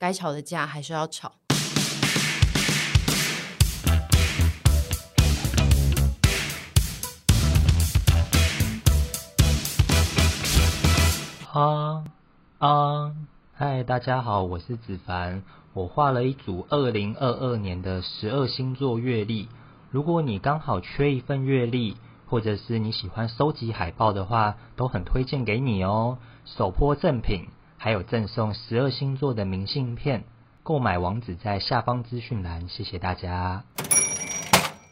该吵的架还是要吵。啊啊！嗨，大家好，我是子凡。我画了一组二零二二年的十二星座月历。如果你刚好缺一份月历，或者是你喜欢收集海报的话，都很推荐给你哦。首波赠品，还有赠送十二星座的明信片。购买网址在下方资讯栏。谢谢大家。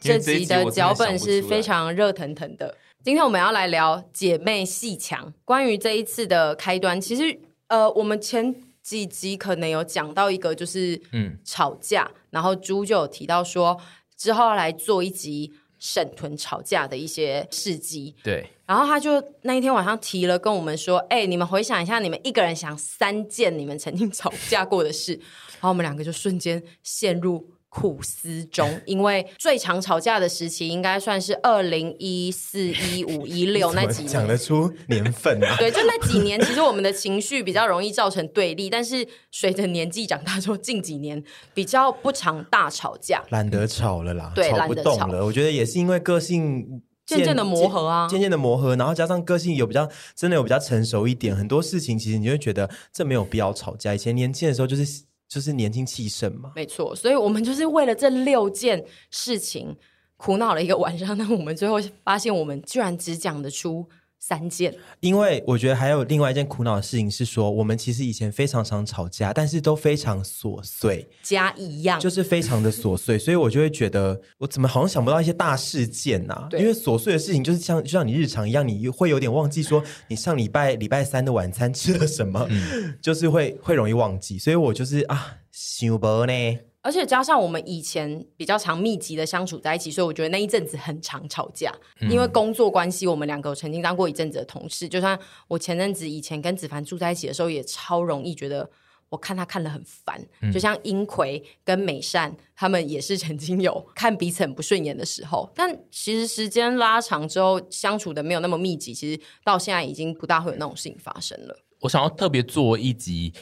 这集的脚本是非常热腾腾的。今天我们要来聊姐妹戏墙。关于这一次的开端，其实呃，我们前几集可能有讲到一个，就是嗯，吵架。嗯、然后猪就有提到说，之后要来做一集沈屯吵架的一些事迹。对。然后他就那一天晚上提了跟我们说：“哎，你们回想一下，你们一个人想三件你们曾经 吵架过的事。”然后我们两个就瞬间陷入。苦思中，因为最常吵架的时期应该算是二零一四、一五、一六 那几年，讲得出年份啊？对，就那几年，其实我们的情绪比较容易造成对立，但是随着年纪长大之后，近几年比较不常大吵架，懒得吵了啦，对，懒得动了。我觉得也是因为个性渐渐的磨合啊，渐渐的磨合，然后加上个性有比较真的有比较成熟一点，很多事情其实你会觉得这没有必要吵架。以前年轻的时候就是。就是年轻气盛嘛，没错，所以我们就是为了这六件事情苦恼了一个晚上。那我们最后发现，我们居然只讲得出三件，因为我觉得还有另外一件苦恼的事情是说，我们其实以前非常常吵架，但是都非常琐碎，家一样，就是非常的琐碎，所以我就会觉得我怎么好像想不到一些大事件啊？因为琐碎的事情就是像就像你日常一样，你会有点忘记说你上礼拜礼拜三的晚餐吃了什么，嗯、就是会会容易忘记，所以我就是啊，想不呢。而且加上我们以前比较常密集的相处在一起，所以我觉得那一阵子很常吵架。嗯、因为工作关系，我们两个曾经当过一阵子的同事。就算我前阵子以前跟子凡住在一起的时候，也超容易觉得我看他看得很烦。嗯、就像英奎跟美善，他们也是曾经有看彼此很不顺眼的时候。但其实时间拉长之后，相处的没有那么密集，其实到现在已经不大会有那种事情发生了。我想要特别做一集。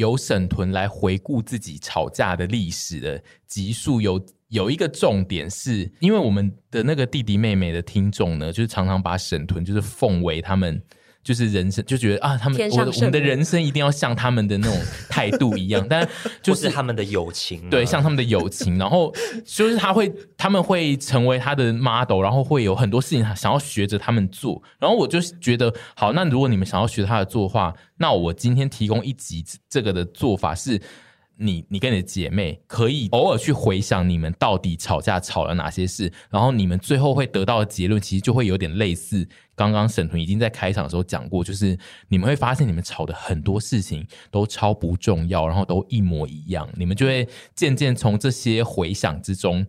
由沈屯来回顾自己吵架的历史的集数，有有一个重点是，因为我们的那个弟弟妹妹的听众呢，就是常常把沈屯就是奉为他们。就是人生就觉得啊，他们我的我们的人生一定要像他们的那种态度一样，但就是，是他们的友情，对，像他们的友情，然后就是他会他们会成为他的 model，然后会有很多事情想要学着他们做，然后我就觉得好，那如果你们想要学他的做的话，那我今天提供一集这个的做法是。你你跟你的姐妹可以偶尔去回想你们到底吵架吵了哪些事，然后你们最后会得到的结论，其实就会有点类似刚刚沈屯已经在开场的时候讲过，就是你们会发现你们吵的很多事情都超不重要，然后都一模一样，你们就会渐渐从这些回想之中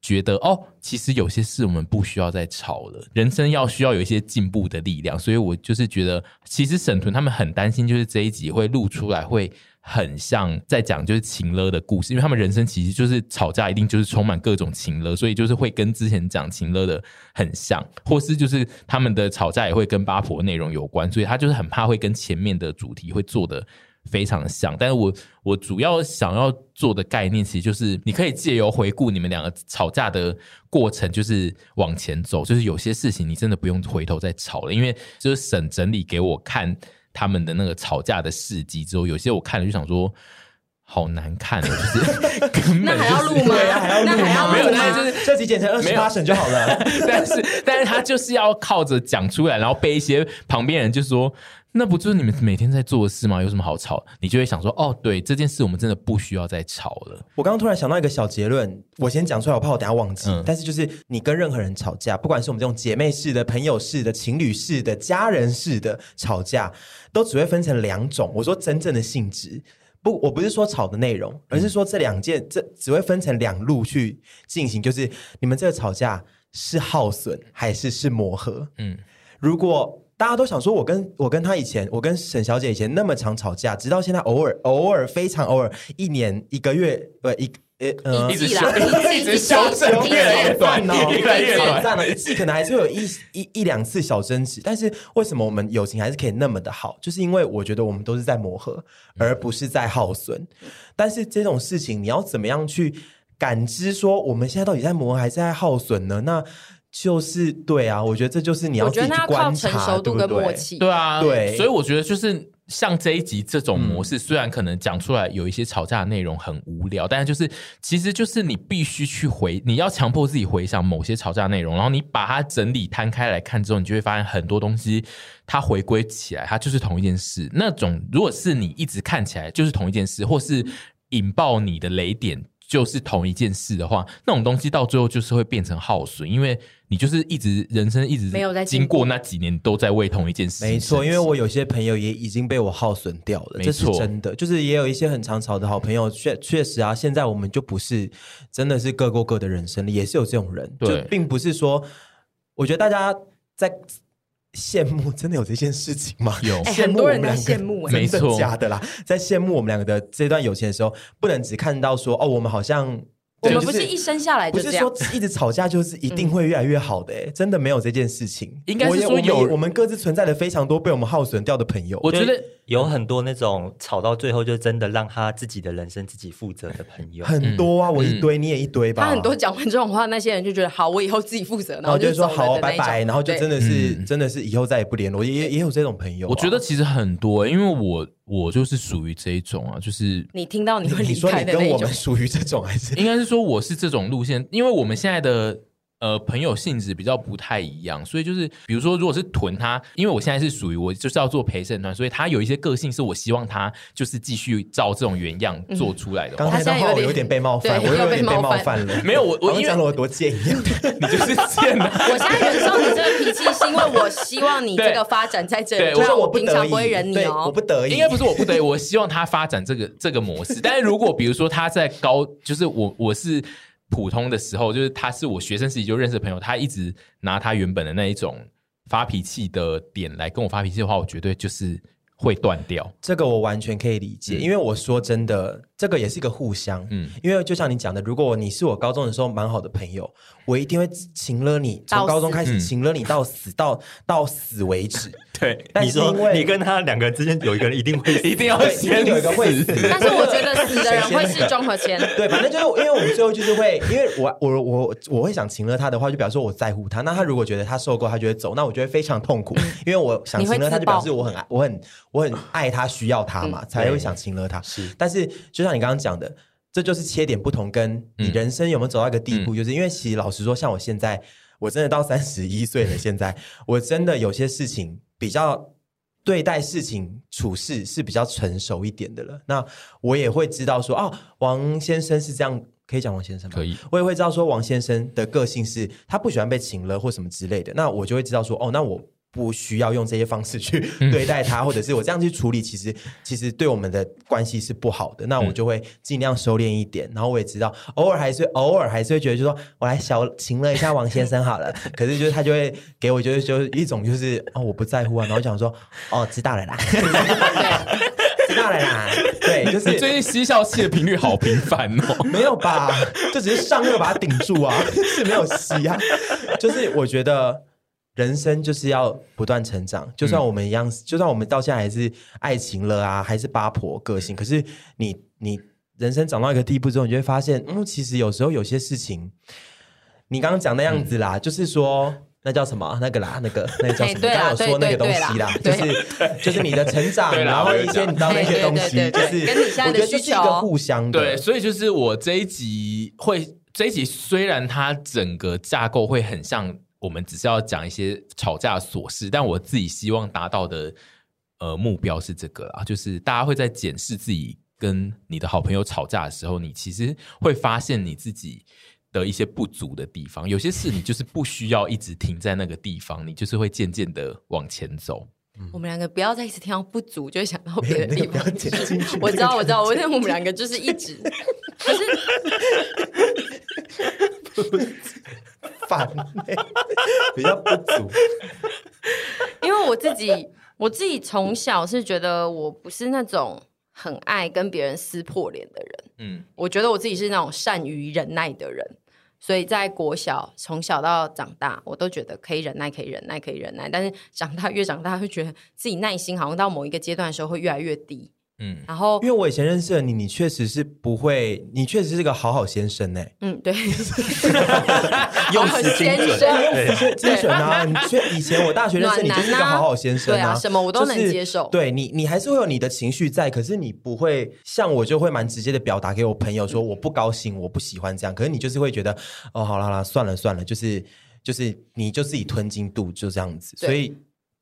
觉得哦，其实有些事我们不需要再吵了，人生要需要有一些进步的力量，所以我就是觉得，其实沈屯他们很担心，就是这一集会录出来会。很像在讲就是情勒的故事，因为他们人生其实就是吵架，一定就是充满各种情勒，所以就是会跟之前讲情勒的很像，或是就是他们的吵架也会跟八婆内容有关，所以他就是很怕会跟前面的主题会做得非常像。但是我我主要想要做的概念，其实就是你可以借由回顾你们两个吵架的过程，就是往前走，就是有些事情你真的不用回头再吵了，因为就是沈整理给我看。他们的那个吵架的事迹之后，有些我看了就想说，好难看，就是 根本、就是、那还要录吗？还要录吗？没有，那就是这集剪成二十八审就好了。但是，但是他就是要靠着讲出来，然后被一些旁边人就说。那不就是你们每天在做的事吗？有什么好吵？你就会想说，哦，对，这件事我们真的不需要再吵了。我刚刚突然想到一个小结论，我先讲出来，我怕我等下忘记。嗯、但是就是你跟任何人吵架，不管是我们这种姐妹式的、朋友式的、情侣式的、家人式的吵架，都只会分成两种。我说真正的性质，不，我不是说吵的内容，而是说这两件，这只会分成两路去进行，就是你们这个吵架是耗损还是是磨合？嗯，如果。大家都想说，我跟我跟他以前，我跟沈小姐以前那么常吵架，直到现在偶尔偶尔非常偶尔，一年一个月呃一。呃，一直修，一 直修正，越来越短哦，越来越短了。一季可能还是会有一一一两次小争执，但是为什么我们友情还是可以那么的好？就是因为我觉得我们都是在磨合，而不是在耗损。但是这种事情，你要怎么样去感知说我们现在到底在磨合还是在耗损呢？那就是对啊，我觉得这就是你要自己去观察，成熟度跟默契，对啊，对，所以我觉得就是。像这一集这种模式，虽然可能讲出来有一些吵架的内容很无聊，但是就是其实就是你必须去回，你要强迫自己回想某些吵架内容，然后你把它整理摊开来看之后，你就会发现很多东西它回归起来，它就是同一件事。那种如果是你一直看起来就是同一件事，或是引爆你的雷点。就是同一件事的话，那种东西到最后就是会变成耗损，因为你就是一直人生一直没有在经过那几年都在为同一件事。没错，因为我有些朋友也已经被我耗损掉了，这是真的。就是也有一些很常吵的好朋友，确确实啊，现在我们就不是真的是各过各的人生，也是有这种人，就并不是说，我觉得大家在。羡慕真的有这件事情吗？有，羡慕我们两个，羡慕没错，假的啦。在羡慕我们两个的这段友情的时候，不能只看到说哦，我们好像。我们不是一生下来就这样，不是说一直吵架就是一定会越来越好的，哎，真的没有这件事情。应该是说有我们各自存在的非常多被我们耗损掉的朋友。我觉得有很多那种吵到最后就真的让他自己的人生自己负责的朋友，很多啊，我一堆，你也一堆吧。他很多讲完这种话，那些人就觉得好，我以后自己负责，然后就说好，拜拜，然后就真的是真的是以后再也不联络，也也有这种朋友。我觉得其实很多，因为我。我就是属于这一种啊，就是你听到你会离开的那种。你说你跟我们属于这种还是？应该是说我是这种路线，因为我们现在的。呃，朋友性质比较不太一样，所以就是比如说，如果是屯他，因为我现在是属于我就是要做陪审团，所以他有一些个性是我希望他就是继续照这种原样做出来的。刚才的话我有点被冒犯，我有点被冒犯了。没有，我我讲了我多贱一样，你就是贱的。我现在忍受你这个脾气，是因为我希望你这个发展在这里，不然我平常不会忍你哦。我不得已，应该不是我不得已，我希望他发展这个这个模式。但是如果比如说他在高，就是我我是。普通的时候，就是他是我学生时期就认识的朋友，他一直拿他原本的那一种发脾气的点来跟我发脾气的话，我绝对就是会断掉。这个我完全可以理解，嗯、因为我说真的，这个也是一个互相。嗯，因为就像你讲的，如果你是我高中的时候蛮好的朋友，我一定会情勒你，从高中开始情勒你到死，到到死为止。对，但是因为你跟他两个人之间有一个人一定会 一定要先有一个会死，但是我觉得死的人会是庄和谦。对，反正就是因为我们最后就是会，因为我我我我会想情勒他的话，就表示我在乎他。那他如果觉得他受够，他就会走，那我觉得非常痛苦，因为我想情勒他，就表示我很爱，我很我很爱他，需要他嘛，才会想情勒他。是，但是就像你刚刚讲的，这就是切点不同，跟你人生有没有走到一个地步，就是因为其实老实说，像我现在，我真的到三十一岁了，现在我真的有些事情比较。对待事情处事是比较成熟一点的了，那我也会知道说，哦，王先生是这样，可以讲王先生吗？可以，我也会知道说，王先生的个性是他不喜欢被请了或什么之类的，那我就会知道说，哦，那我。不需要用这些方式去 对待他，或者是我这样去处理，其实其实对我们的关系是不好的。那我就会尽量收敛一点。然后我也知道，偶尔还是偶尔还是会觉得，就说我来小情了一下王先生好了。可是就是他就会给我就是就是一种就是哦我不在乎啊，然后想说哦知道了啦，知道了啦。对，就是最近嬉笑气的频率好频繁哦。没有吧？就只是上颚把它顶住啊，是没有吸啊。就是我觉得。人生就是要不断成长，就算我们一样，嗯、就算我们到现在还是爱情了啊，还是八婆个性，可是你你人生长到一个地步之后，你就会发现，嗯，其实有时候有些事情，你刚刚讲那样子啦，嗯、就是说那叫什么那个啦，那个那个叫什么？刚刚有说那个东西啦，就是就是你的成长，然后一些你知道那些东西，就是跟你现在的需求是一个互相的。对，所以就是我这一集会这一集，虽然它整个架构会很像。我们只是要讲一些吵架琐事，但我自己希望达到的呃目标是这个啦，就是大家会在检视自己跟你的好朋友吵架的时候，你其实会发现你自己的一些不足的地方。有些事你就是不需要一直停在那个地方，你就是会渐渐的往前走。嗯、我们两个不要再一直听到不足，就会想到别的地方。我知道，我知道，我觉得我们两个就是一直，可是。烦、欸，比较不足。因为我自己，我自己从小是觉得我不是那种很爱跟别人撕破脸的人。嗯，我觉得我自己是那种善于忍耐的人。所以在国小从小到长大，我都觉得可以忍耐，可以忍耐，可以忍耐。但是长大越长大，会觉得自己耐心好像到某一个阶段的时候会越来越低。嗯，然后因为我以前认识的你，你确实是不会，你确实是个好好先生呢。嗯，对，用词精准，对，精准啊！你确以前我大学认识你就是一个好好先生啊，什么我都能接受。对你，你还是会有你的情绪在，可是你不会像我，就会蛮直接的表达给我朋友说我不高兴，我不喜欢这样。可是你就是会觉得哦，好啦好了，算了算了，就是就是你就自己吞进肚就这样子。所以，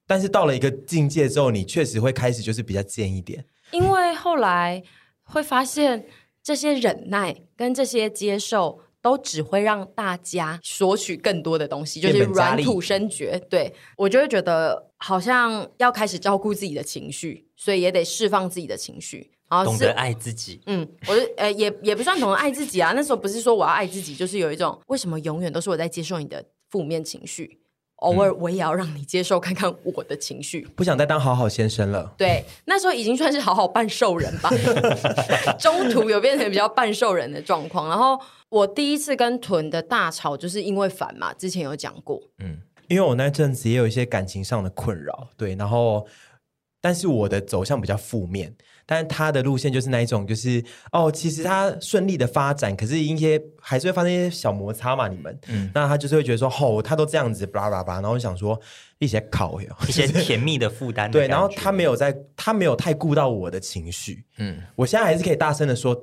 但是到了一个境界之后，你确实会开始就是比较贱一点。因为后来会发现，这些忍耐跟这些接受，都只会让大家索取更多的东西，就是软土生绝。对，我就会觉得好像要开始照顾自己的情绪，所以也得释放自己的情绪，然后懂得爱自己。嗯，我就呃也也不算懂得爱自己啊。那时候不是说我要爱自己，就是有一种为什么永远都是我在接受你的负面情绪。偶尔我也要让你接受看看我的情绪，不想再当好好先生了。对，那时候已经算是好好半兽人吧，中途有变成比较半兽人的状况。然后我第一次跟屯的大吵，就是因为烦嘛，之前有讲过。嗯，因为我那阵子也有一些感情上的困扰，对，然后但是我的走向比较负面。但是他的路线就是那一种，就是哦，其实他顺利的发展，可是一些还是会发生一些小摩擦嘛。你们，嗯，那他就是会觉得说，哦，他都这样子，巴拉巴拉，然后想说一些考哟，一些甜蜜的负担的。对，然后他没有在，他没有太顾到我的情绪。嗯，我现在还是可以大声的说。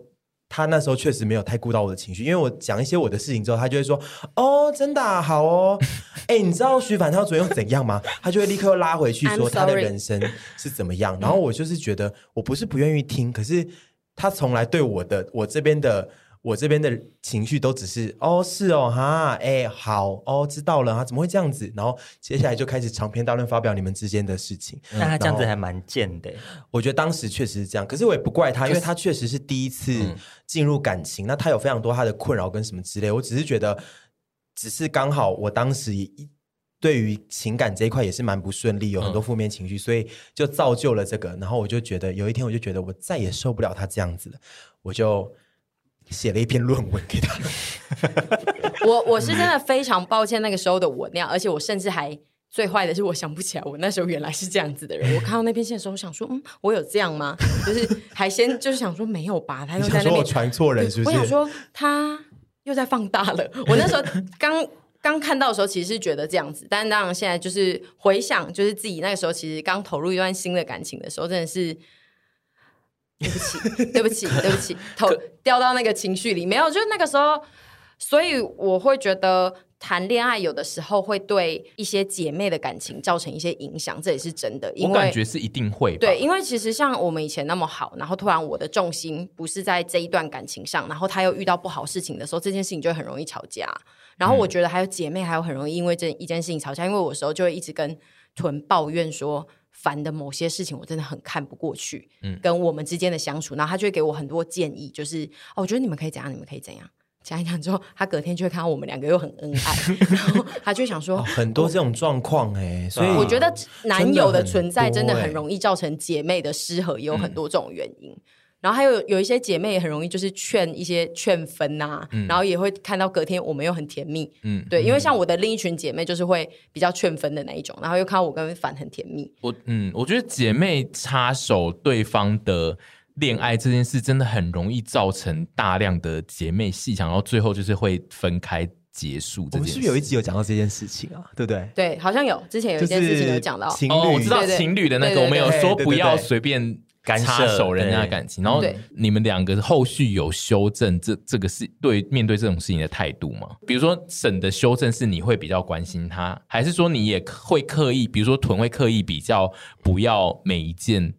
他那时候确实没有太顾到我的情绪，因为我讲一些我的事情之后，他就会说：“哦，真的、啊、好哦，哎，你知道徐帆他昨天又怎样吗？” 他就会立刻又拉回去说他的人生是怎么样。然后我就是觉得，我不是不愿意听，可是他从来对我的我这边的。我这边的情绪都只是哦，是哦，哈，哎，好哦，知道了，他怎么会这样子？然后接下来就开始长篇大论发表你们之间的事情。那他这样子还蛮贱的。我觉得当时确实是这样，可是我也不怪他，因为他确实是第一次进入感情，嗯、那他有非常多他的困扰跟什么之类。我只是觉得，只是刚好我当时对于情感这一块也是蛮不顺利，有很多负面情绪，嗯、所以就造就了这个。然后我就觉得有一天，我就觉得我再也受不了他这样子了，我就。写了一篇论文给他。我我是真的非常抱歉那个时候的我那样，而且我甚至还最坏的是我想不起来我那时候原来是这样子的人。我看到那篇信的时候，我想说，嗯，我有这样吗？就是还先就是想说没有吧，他又在那边传错人是不是？我想说他又在放大了。我那时候刚刚看到的时候，其实是觉得这样子，但是当然现在就是回想，就是自己那个时候其实刚投入一段新的感情的时候，真的是。对不起，对不起，对不起，头掉到那个情绪里没有，就是那个时候，所以我会觉得谈恋爱有的时候会对一些姐妹的感情造成一些影响，这也是真的。因为我感觉是一定会。对，因为其实像我们以前那么好，然后突然我的重心不是在这一段感情上，然后他又遇到不好事情的时候，这件事情就很容易吵架。然后我觉得还有姐妹还有很容易因为这一件事情吵架，因为我有时候就会一直跟屯抱怨说。烦的某些事情，我真的很看不过去。嗯，跟我们之间的相处，然后他就会给我很多建议，就是哦，我觉得你们可以怎样，你们可以怎样。讲一讲之后，他隔天就会看到我们两个又很恩爱，然后他就想说、哦、很多这种状况哎，所以我觉得男友的存在真的很容易造成姐妹的失和，也有很多这种原因。嗯然后还有有一些姐妹也很容易就是劝一些劝分呐、啊，嗯、然后也会看到隔天我们又很甜蜜，嗯，对，因为像我的另一群姐妹就是会比较劝分的那一种，然后又看到我跟凡很甜蜜。我嗯，我觉得姐妹插手对方的恋爱这件事，真的很容易造成大量的姐妹戏想，然后最后就是会分开结束。我们是不是有一集有讲到这件事情啊？对不对？对，好像有，之前有一件事情有讲到情侣、哦，我知道情侣的那个，我们有说不要随便。干涉人家的感情，然后你们两个后续有修正这这个是对面对这种事情的态度吗？比如说沈的修正是你会比较关心他，还是说你也会刻意，比如说屯会刻意比较不要每一件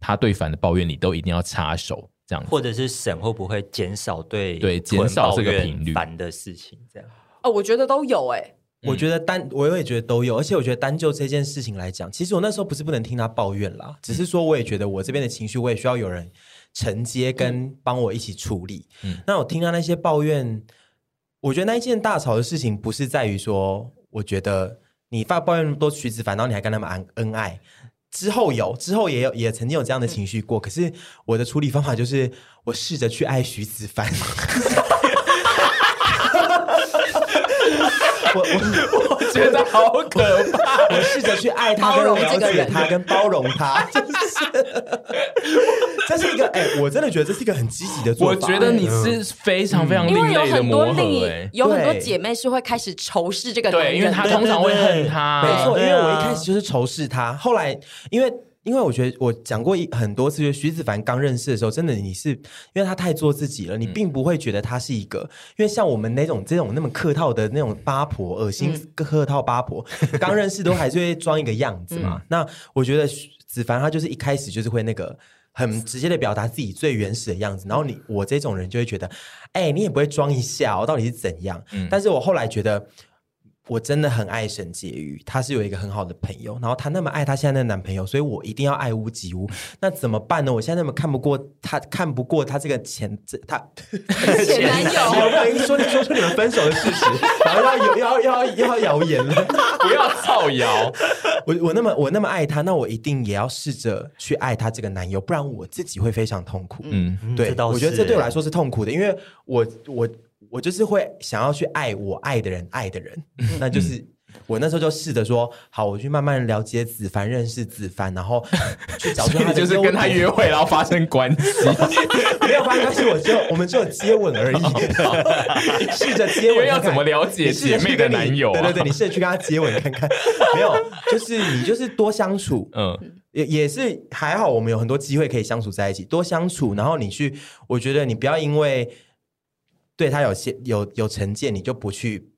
他对凡的抱怨你都一定要插手这样，或者是沈会不会减少对对减少这个频率烦的事情这样？哦，我觉得都有哎、欸。我觉得单我也觉得都有，而且我觉得单就这件事情来讲，其实我那时候不是不能听他抱怨啦，只是说我也觉得我这边的情绪，我也需要有人承接跟帮我一起处理。嗯，那我听到那些抱怨，我觉得那一件大吵的事情，不是在于说，我觉得你发抱怨那么多徐子凡，然后你还跟他们恩恩爱，之后有，之后也有，也曾经有这样的情绪过。嗯、可是我的处理方法就是，我试着去爱徐子凡。我我我觉得好可怕。我试着去爱他，跟了解他，跟包容他，就是这是一个哎、欸，我真的觉得这是一个很积极的做法。我觉得你是非常非常另类的磨合、欸，有很多姐妹是会开始仇视这个男人，对，因为他通常会恨他。没错，因为我一开始就是仇视他，后来因为。因为我觉得我讲过一很多次，就是徐子凡刚认识的时候，真的你是因为他太做自己了，你并不会觉得他是一个，因为像我们那种这种那么客套的那种八婆，恶心客套八婆，刚认识都还是会装一个样子嘛。那我觉得子凡他就是一开始就是会那个很直接的表达自己最原始的样子，然后你我这种人就会觉得，哎，你也不会装一下，我到底是怎样？但是我后来觉得。我真的很爱沈婕妤，她是有一个很好的朋友，然后她那么爱她现在的男朋友，所以我一定要爱屋及乌。那怎么办呢？我现在那么看不过她，看不过她这个前这她前男友，有没有说你说出你们分手的事实，然后要要要要要谣言了，不要造谣。我我那么我那么爱他，那我一定也要试着去爱她这个男友，不然我自己会非常痛苦。嗯，对，我觉得这对我来说是痛苦的，因为我我。我就是会想要去爱我爱的人，爱的人，那就是我那时候就试着说，好，我去慢慢了解子凡，认识子凡，然后 去找出他的。就是跟他约会，然后发生关系，没有发生关系，我就我们只有接吻而已。试着接吻，要怎么了解姐妹的男友？对对对，你试着去跟他接吻看看。没有，就是你就是多相处，嗯，也也是还好，我们有很多机会可以相处在一起，多相处，然后你去，我觉得你不要因为。对他有些有有成见，你就不去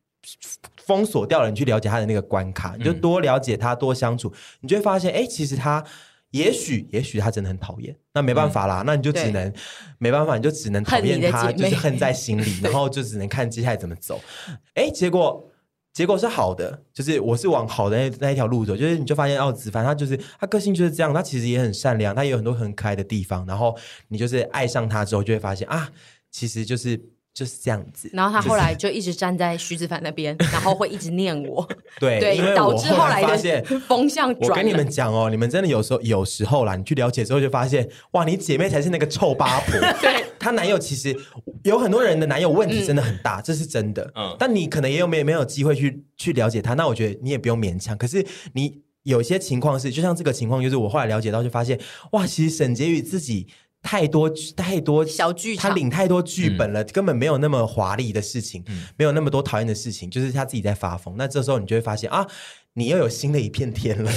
封锁掉了，你去了解他的那个关卡，你就多了解他，多相处，你就会发现，哎，其实他也许也许他真的很讨厌，那没办法啦，嗯、那你就只能没办法，你就只能讨厌他，就是恨在心里，然后就只能看接下来怎么走。哎，结果结果是好的，就是我是往好的那那一条路走，就是你就发现哦，子凡他就是他个性就是这样，他其实也很善良，他也有很多很可爱的地方，然后你就是爱上他之后，就会发现啊，其实就是。就是这样子，然后他后来就一直站在徐子凡那边，然后会一直念我，对，对，因为导致后来的风向转。我跟你们讲哦，你们真的有时候有时候啦，你去了解之后就发现，哇，你姐妹才是那个臭八婆。对，她男友其实有很多人的男友问题真的很大，嗯、这是真的。嗯，但你可能也有没有没有机会去去了解他，那我觉得你也不用勉强。可是你有些情况是，就像这个情况，就是我后来了解到，就发现，哇，其实沈婕妤自己。太多太多小剧场，他领太多剧本了，嗯、根本没有那么华丽的事情，嗯、没有那么多讨厌的事情，就是他自己在发疯。那这时候你就会发现啊，你又有新的一片天了。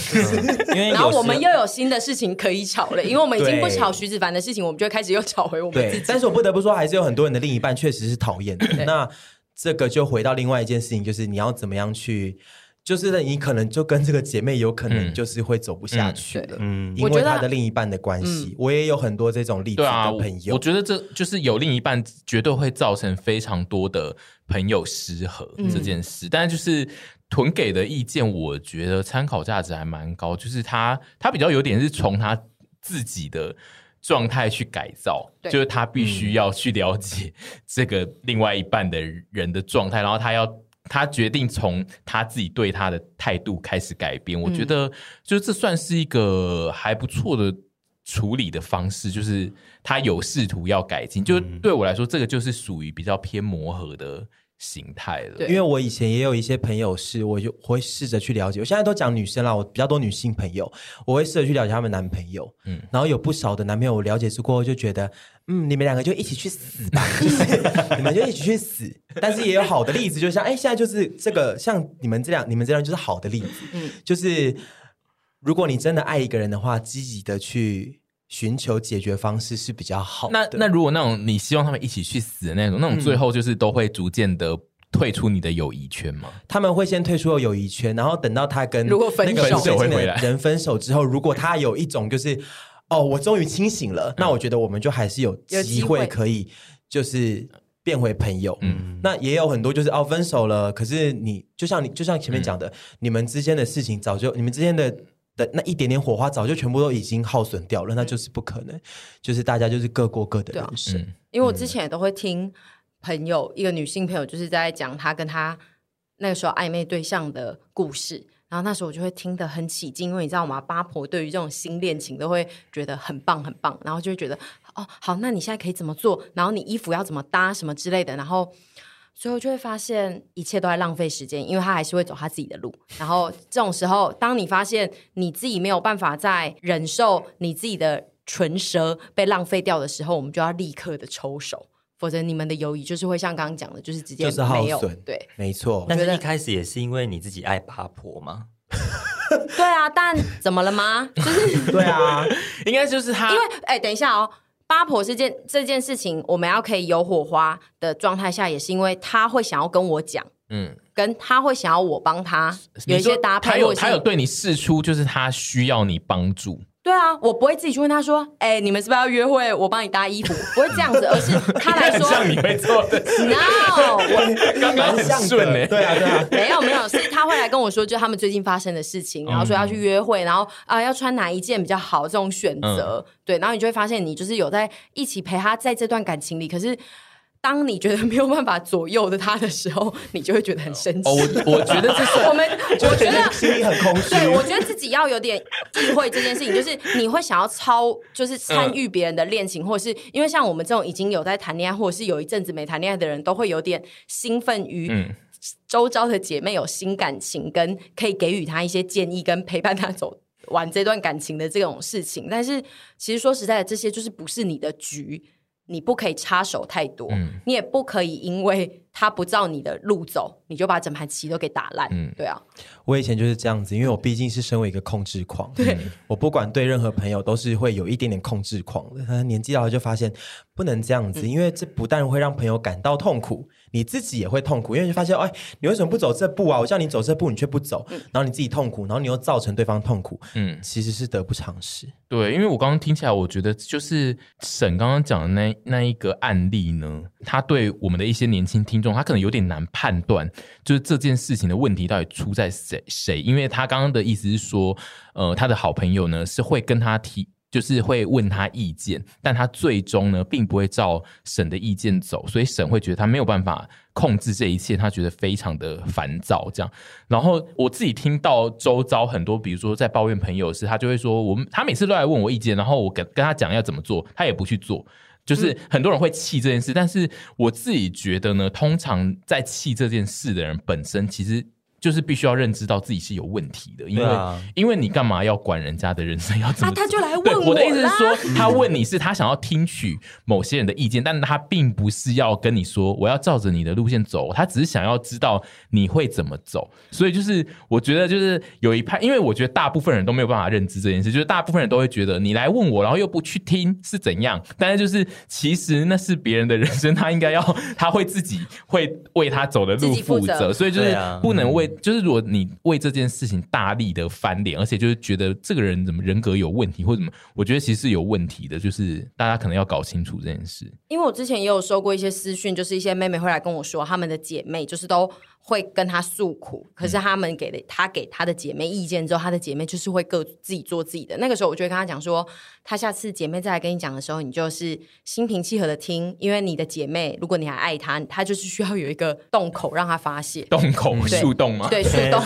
因为 然后我们又有新的事情可以吵了，因为我们已经不吵徐子凡的事情，我们就会开始又吵回我们自己。但是我不得不说，还是有很多人的另一半确实是讨厌的。那这个就回到另外一件事情，就是你要怎么样去。就是你可能就跟这个姐妹有可能就是会走不下去了，嗯，因为她的另一半的关系，我，嗯、我也有很多这种例子的朋友，啊我。我觉得这就是有另一半绝对会造成非常多的朋友失和这件事。嗯、但是就是屯给的意见，我觉得参考价值还蛮高。就是他他比较有点是从他自己的状态去改造，就是他必须要去了解这个另外一半的人的状态，然后他要。他决定从他自己对他的态度开始改变，我觉得就这算是一个还不错的处理的方式，就是他有试图要改进。就对我来说，这个就是属于比较偏磨合的形态了。因为我以前也有一些朋友是，我就会试着去了解。我现在都讲女生啦，我比较多女性朋友，我会试着去了解他们男朋友。嗯，然后有不少的男朋友，我了解之过后就觉得。嗯，你们两个就一起去死吧，就是 你们就一起去死。但是也有好的例子，就像哎，现在就是这个，像你们这样，你们这样就是好的例子。嗯，就是如果你真的爱一个人的话，积极的去寻求解决方式是比较好的。那那如果那种你希望他们一起去死的那种，那种最后就是都会逐渐的退出你的友谊圈吗？他们会先退出友谊圈，然后等到他跟如果分手会回来人分手之后，如果他有一种就是。哦，我终于清醒了。那我觉得我们就还是有机会可以，就是变回朋友。嗯，那也有很多就是哦，分手了。可是你就像你就像前面讲的，嗯、你们之间的事情早就你们之间的的那一点点火花早就全部都已经耗损掉了，那就是不可能。就是大家就是各过各的人生。啊嗯、因为我之前也都会听朋友，一个女性朋友，就是在讲她跟她那个时候暧昧对象的故事。然后那时候我就会听得很起劲，因为你知道吗？八婆对于这种新恋情都会觉得很棒很棒，然后就会觉得哦，好，那你现在可以怎么做？然后你衣服要怎么搭什么之类的，然后最后就会发现一切都在浪费时间，因为他还是会走他自己的路。然后这种时候，当你发现你自己没有办法再忍受你自己的唇舌被浪费掉的时候，我们就要立刻的抽手，否则你们的友谊就是会像刚刚讲的，就是直接就是耗损。对，没错。但是一开始也是因为你自己爱八婆吗？对啊，但怎么了吗？就是对啊，应该就是他。因为哎，等一下哦，八婆这件这件事情，我们要可以有火花的状态下，也是因为他会想要跟我讲，嗯，跟他会想要我帮他有一些搭配，他有他有对你示出，就是他需要你帮助。对啊，我不会自己去问他说：“哎、欸，你们是不是要约会？我帮你搭衣服。”不会这样子，而是他来说，像你会做的。No，我 刚刚很顺呢。对啊，对啊，没有没有，是他会来跟我说，就他们最近发生的事情，然后说要去约会，然后啊、呃、要穿哪一件比较好，这种选择。嗯、对，然后你就会发现，你就是有在一起陪他在这段感情里，可是。当你觉得没有办法左右的他的时候，你就会觉得很生气。哦，我我觉得这是 我们，我觉得心里很空虚。对，我觉得自己要有点意会这件事情，就是你会想要超，就是参与别人的恋情，嗯、或者是因为像我们这种已经有在谈恋爱，或者是有一阵子没谈恋爱的人，都会有点兴奋于周遭的姐妹有新感情，跟可以给予她一些建议，跟陪伴她走完这段感情的这种事情。但是其实说实在的，这些就是不是你的局。你不可以插手太多，嗯、你也不可以因为他不照你的路走，你就把整盘棋都给打烂。嗯，对啊，我以前就是这样子，因为我毕竟是身为一个控制狂，对、嗯、我不管对任何朋友都是会有一点点控制狂的。年纪大了就发现不能这样子，嗯、因为这不但会让朋友感到痛苦。你自己也会痛苦，因为你发现，哎，你为什么不走这步啊？我叫你走这步，你却不走，嗯、然后你自己痛苦，然后你又造成对方痛苦，嗯，其实是得不偿失。对，因为我刚刚听起来，我觉得就是沈刚刚讲的那那一个案例呢，他对我们的一些年轻听众，他可能有点难判断，就是这件事情的问题到底出在谁谁？因为他刚刚的意思是说，呃，他的好朋友呢是会跟他提。就是会问他意见，但他最终呢，并不会照沈的意见走，所以沈会觉得他没有办法控制这一切，他觉得非常的烦躁。这样，然后我自己听到周遭很多，比如说在抱怨朋友时，他就会说，我们他每次都来问我意见，然后我跟跟他讲要怎么做，他也不去做。就是很多人会气这件事，嗯、但是我自己觉得呢，通常在气这件事的人本身，其实。就是必须要认知到自己是有问题的，因为、啊、因为你干嘛要管人家的人生要怎么？啊、他就来问我。我的意思是说，他问你是他想要听取某些人的意见，但他并不是要跟你说我要照着你的路线走，他只是想要知道你会怎么走。所以就是我觉得就是有一派，因为我觉得大部分人都没有办法认知这件事，就是大部分人都会觉得你来问我，然后又不去听是怎样。但是就是其实那是别人的人生，他应该要他会自己会为他走的路负责，责所以就是不能为。就是如果你为这件事情大力的翻脸，而且就是觉得这个人怎么人格有问题或者什么，我觉得其实是有问题的。就是大家可能要搞清楚这件事。因为我之前也有收过一些私讯，就是一些妹妹会来跟我说，她们的姐妹就是都。会跟他诉苦，可是他们给的他给他的姐妹意见之后，他的姐妹就是会各自己做自己的。那个时候，我就会跟他讲说，他下次姐妹再来跟你讲的时候，你就是心平气和的听，因为你的姐妹，如果你还爱她，她就是需要有一个洞口让她发泄。洞口树洞吗？对，树洞。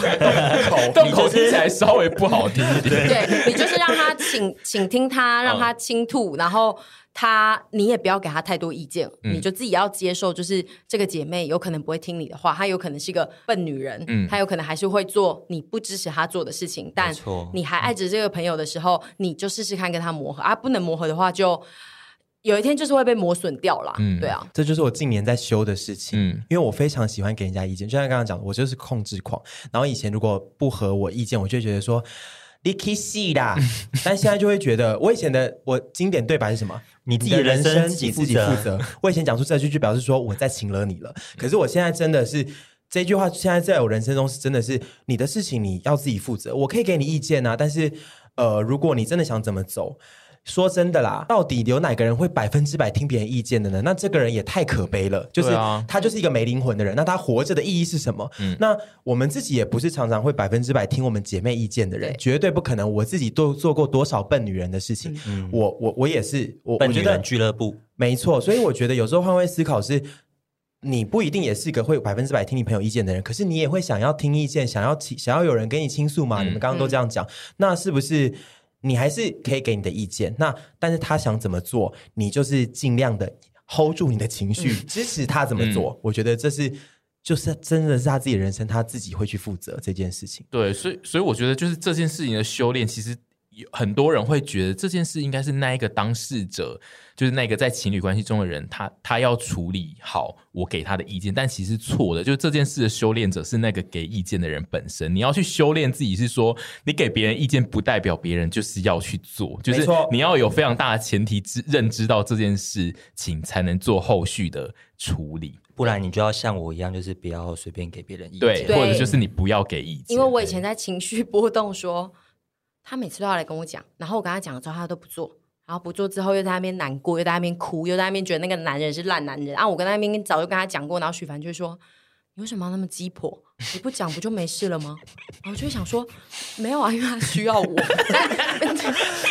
口 洞口听起来稍微不好听一点。对，你就是让她倾倾听她，让她倾吐，然后。他，你也不要给他太多意见，嗯、你就自己要接受，就是这个姐妹有可能不会听你的话，她有可能是一个笨女人，嗯，她有可能还是会做你不支持她做的事情，但你还爱着这个朋友的时候，嗯、你就试试看跟她磨合啊，不能磨合的话，就有一天就是会被磨损掉了，嗯，对啊，这就是我近年在修的事情，嗯，因为我非常喜欢给人家意见，就像刚刚讲的，我就是控制狂，然后以前如果不合我意见，我就觉得说。你可以死啦！但现在就会觉得，我以前的我经典对白是什么？你自己的人生你自己负责。我以前讲出这句就表示说我在请了你了。可是我现在真的是这句话，现在在我人生中是真的是你的事情，你要自己负责。我可以给你意见啊，但是呃，如果你真的想怎么走。说真的啦，到底有哪个人会百分之百听别人意见的呢？那这个人也太可悲了，就是他就是一个没灵魂的人。那他活着的意义是什么？嗯，那我们自己也不是常常会百分之百听我们姐妹意见的人，对绝对不可能。我自己都做过多少笨女人的事情，嗯，我我我也是，我笨女人俱乐部，没错。所以我觉得有时候换位思考是。你不一定也是一个会百分之百听你朋友意见的人，可是你也会想要听意见，想要想要有人跟你倾诉嘛？嗯、你们刚刚都这样讲，嗯、那是不是你还是可以给你的意见？那但是他想怎么做，你就是尽量的 hold 住你的情绪，嗯、支持他怎么做。嗯、我觉得这是就是真的是他自己的人生，他自己会去负责这件事情。对，所以所以我觉得就是这件事情的修炼，其实。很多人会觉得这件事应该是那一个当事者，就是那个在情侣关系中的人，他他要处理好我给他的意见，但其实错的，就是这件事的修炼者是那个给意见的人本身。你要去修炼自己，是说你给别人意见，不代表别人就是要去做，就是你要有非常大的前提知认知到这件事情，才能做后续的处理，不然你就要像我一样，就是不要随便给别人意见，对，或者就是你不要给意见，因为我以前在情绪波动说。他每次都要来跟我讲，然后我跟他讲了之后，他都不做，然后不做之后又在那边难过，又在那边哭，又在那边觉得那个男人是烂男人。啊，我跟他那边早就跟他讲过，然后许凡就说。你为什么要那么鸡婆？你不讲不就没事了吗？然后就会想说，没有啊，因为他需要我。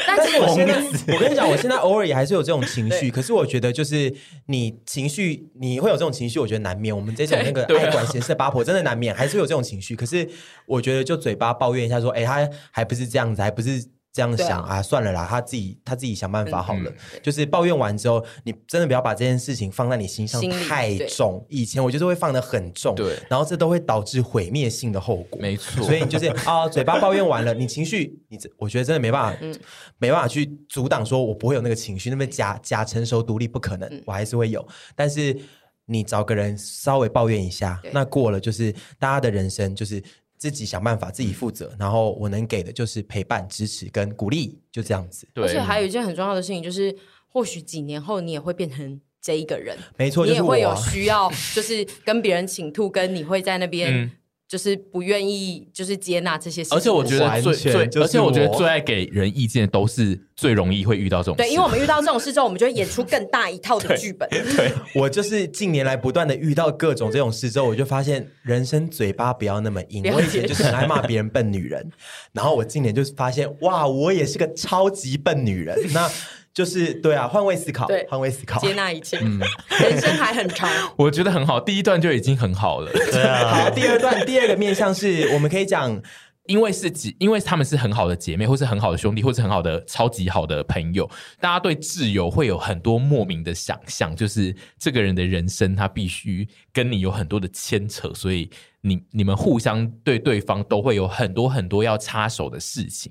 但是我现在，我跟你讲，我现在偶尔也还是有这种情绪。可是我觉得，就是你情绪，你会有这种情绪，我觉得难免。我们这种那个爱管闲事的八婆，真的难免，还是会有这种情绪。可是我觉得，就嘴巴抱怨一下，说，哎，他还不是这样子，还不是。这样想啊，啊，算了啦，他自己他自己想办法好了。嗯、就是抱怨完之后，你真的不要把这件事情放在你心上太重。以前我就是会放的很重，对，然后这都会导致毁灭性的后果。没错，所以你就是 啊、哦，嘴巴抱怨完了，你情绪，你我觉得真的没办法，嗯、没办法去阻挡，说我不会有那个情绪，那么假假成熟独立不可能，我还是会有。但是你找个人稍微抱怨一下，那过了就是大家的人生就是。自己想办法，自己负责，然后我能给的就是陪伴、支持跟鼓励，就这样子。对，而且还有一件很重要的事情，就是或许几年后你也会变成这一个人，没错，你也会有需要，就是跟别人倾吐，跟你会在那边。嗯就是不愿意，就是接纳这些事情。而且我觉得最最，而且我觉得最爱给人意见的都是最容易会遇到这种事。对，因为我们遇到这种事之后，我们就会演出更大一套的剧本。对，对 我就是近年来不断的遇到各种这种事之后，我就发现人生嘴巴不要那么硬。我以前就是很爱骂别人笨女人，然后我今年就是发现，哇，我也是个超级笨女人。那。就是对啊，换位思考，对，换位思考，接纳一切。嗯，人生还很长，我觉得很好。第一段就已经很好了。对啊，好，第二段第二个面向是我们可以讲，因为是姐，因为他们是很好的姐妹，或是很好的兄弟，或是很好的超级好的朋友，大家对挚友会有很多莫名的想象，就是这个人的人生他必须跟你有很多的牵扯，所以。你你们互相对对方都会有很多很多要插手的事情。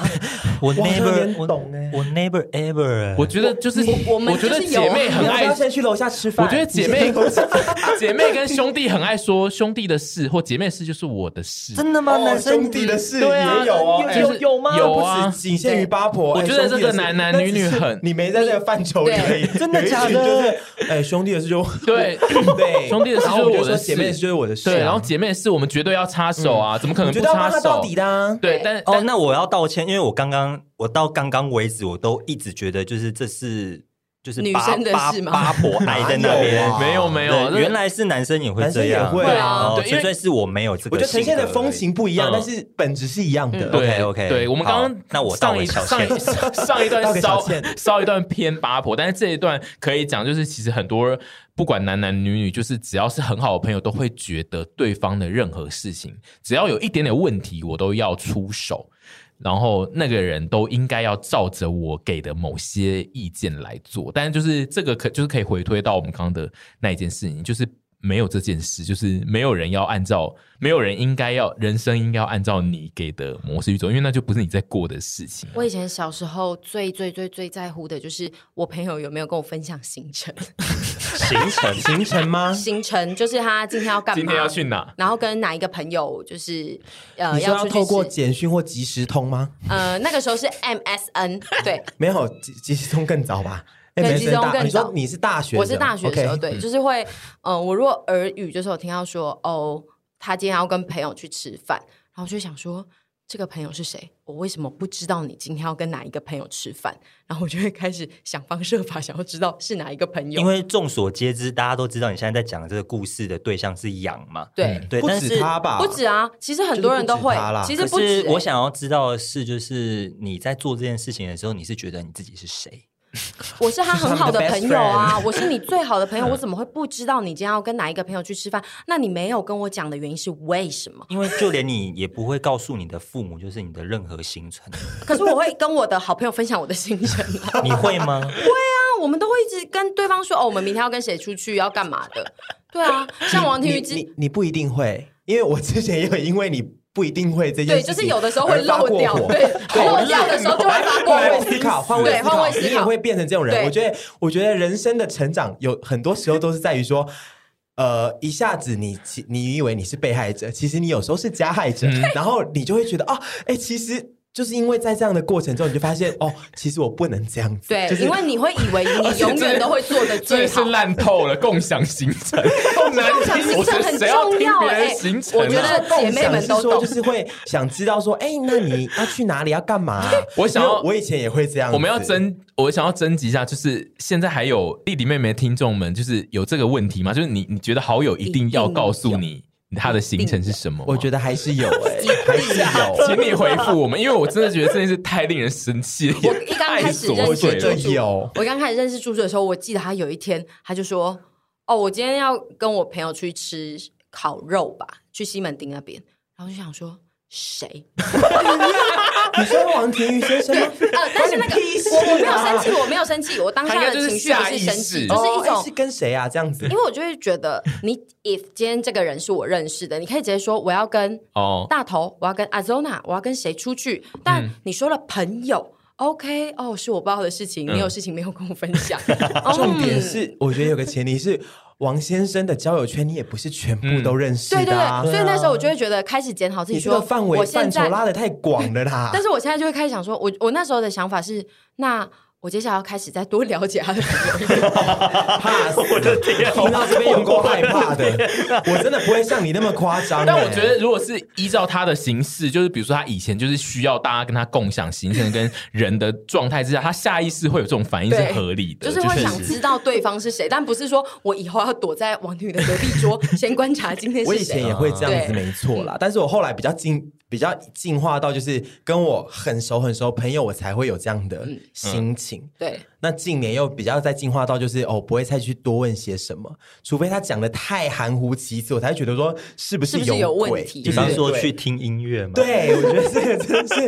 我 never 我懂哎，我 never ever。我觉得就是我们觉得姐妹很爱先去楼下吃饭。我觉得姐妹 姐妹跟兄弟很爱说兄弟的事或姐妹的事就是我的事。真的吗？男兄弟的事对啊，有啊，有有吗？有啊，仅限于八婆。我觉得这个男男女女很，你没在这个范畴里，真的假的？就是哎，兄弟的事就对 对，兄弟的事就是我的事，姐妹的事就是我的事。对，然后。姐妹是我们绝对要插手啊！怎么可能不插手？到底的。对，但哦，那我要道歉，因为我刚刚我到刚刚为止，我都一直觉得就是这是就是女生的事吗？八婆爱在那边，没 有没有，原来是男生也会这样，会啊，纯粹是我没有这个。我觉得呈现的风情不一样，但是本质是一样的。对 OK，对我们刚刚那我上一上一 上一段稍稍一段偏八婆，但是这一段可以讲，就是其实很多。不管男男女女，就是只要是很好的朋友，都会觉得对方的任何事情，只要有一点点问题，我都要出手，然后那个人都应该要照着我给的某些意见来做。但是就是这个可就是可以回推到我们刚刚的那一件事情，就是。没有这件事，就是没有人要按照，没有人应该要人生应该要按照你给的模式去走，因为那就不是你在过的事情啊。我以前小时候最最最最在乎的就是我朋友有没有跟我分享行程，行程行程吗？行程就是他今天要干嘛，今天要去哪，然后跟哪一个朋友就是呃，要透过简讯或即时通吗？呃，那个时候是 MSN，对，没有即即时通更早吧。对，其中更早。你说你是大学，我是大学的时候，对，就是会，嗯，我如果耳语，就是我听到说，哦，他今天要跟朋友去吃饭，然后就想说，这个朋友是谁？我为什么不知道你今天要跟哪一个朋友吃饭？然后我就会开始想方设法，想要知道是哪一个朋友。因为众所皆知，大家都知道你现在在讲的这个故事的对象是羊嘛？对对，不止他吧？不止啊，其实很多人都会。其实不止。我想要知道的是，就是你在做这件事情的时候，你是觉得你自己是谁？我是他很好的朋友啊，我是你最好的朋友，我怎么会不知道你今天要跟哪一个朋友去吃饭？那你没有跟我讲的原因是为什么？因为就连你也不会告诉你的父母，就是你的任何行程。可是我会跟我的好朋友分享我的行程啊。你会吗？会啊，我们都会一直跟对方说哦，我们明天要跟谁出去，要干嘛的。对啊，像王庭瑜之，你你不一定会，因为我之前也有因为你。不一定会这件事，对，就是有的时候会漏掉，对，漏掉的时候就会发过换位思考，换位思考，换位思考，你也会变成这种人。我觉得，我觉得人生的成长有很多时候都是在于说，呃，一下子你你以为你是被害者，其实你有时候是加害者，然后你就会觉得啊，哎，其实。就是因为在这样的过程中，你就发现 哦，其实我不能这样子。对，就是、因为你会以为你 永远都会做的最好。真是烂透了，共享行程，共享行程很重要哎。我觉得姐妹们都懂，就是会想知道说，哎，那你要去哪里，要干嘛？我想要，我以前也会这样。我们要征，我想要征集一下，就是现在还有弟弟妹妹的听众们，就是有这个问题吗？就是你你觉得好友一定要告诉你。他的行程是什么？我觉得还是有哎、欸，还是有，请你回复我们，因为我真的觉得这件事太令人生气了。我一刚开始认识猪猪，有我刚开始认识猪猪的时候，我记得他有一天他就说：“哦，我今天要跟我朋友去吃烤肉吧，去西门町那边。”然后就想说。谁？你说王庭瑜先生吗？呃，但是那个我我没有生气，我没有生气，我当下的情绪不是生气，就是一种是跟谁啊？这样子，因为我就会觉得，你 if 今天这个人是我认识的，你可以直接说我要跟哦大头，我要跟 Azona，我要跟谁出去？但你说了朋友，OK，哦，是我不知道的事情，你有事情没有跟我分享。重点是，我觉得有个前提是。王先生的交友圈，你也不是全部都认识的，啊嗯，对对对，所以那时候我就会觉得开始检讨自己说，说范围范畴拉的太广了啦。但是我现在就会开始想说，我我那时候的想法是那。我接下来要开始再多了解他的朋友，怕死！我的天，听到这边有够害怕的。我真的不会像你那么夸张。但我觉得，如果是依照他的形式，就是比如说他以前就是需要大家跟他共享行程跟人的状态之下，他下意识会有这种反应是合理的，就是会想知道对方是谁，但不是说我以后要躲在王庭瑜的隔壁桌先观察今天是谁。我以前也会这样子，没错啦。但是我后来比较进。比较进化到就是跟我很熟很熟朋友，我才会有这样的心情。嗯、对，那近年又比较在进化到就是哦，不会再去多问些什么，除非他讲的太含糊其辞，我才会觉得说是不是有问题？比方说去听音乐嘛。对，我觉得这个真的是，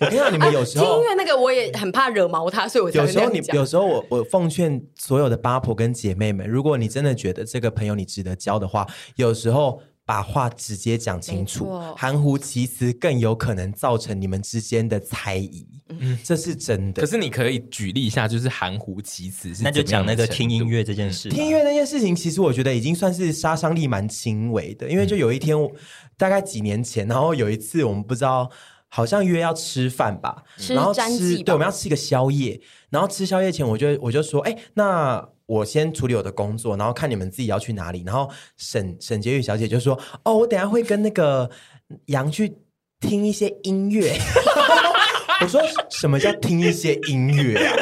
我看到你们有时候、啊、听音乐那个，我也很怕惹毛他，所以我有时候你有时候我我奉劝所有的八婆跟姐妹们，如果你真的觉得这个朋友你值得交的话，有时候。把话直接讲清楚，含糊其辞更有可能造成你们之间的猜疑。嗯，这是真的。可是你可以举例一下，就是含糊其辞是，那就讲那个听音乐这件事。听音乐那件事情，其实我觉得已经算是杀伤力蛮轻微的，因为就有一天，大概几年前，然后有一次我们不知道，好像约要吃饭吧，然后吃，对，我们要吃一个宵夜，然后吃宵夜前，我就我就说，哎，那。我先处理我的工作，然后看你们自己要去哪里。然后沈沈婕妤小姐就说：“哦，我等下会跟那个杨去听一些音乐。”我说：“什么叫听一些音乐啊？”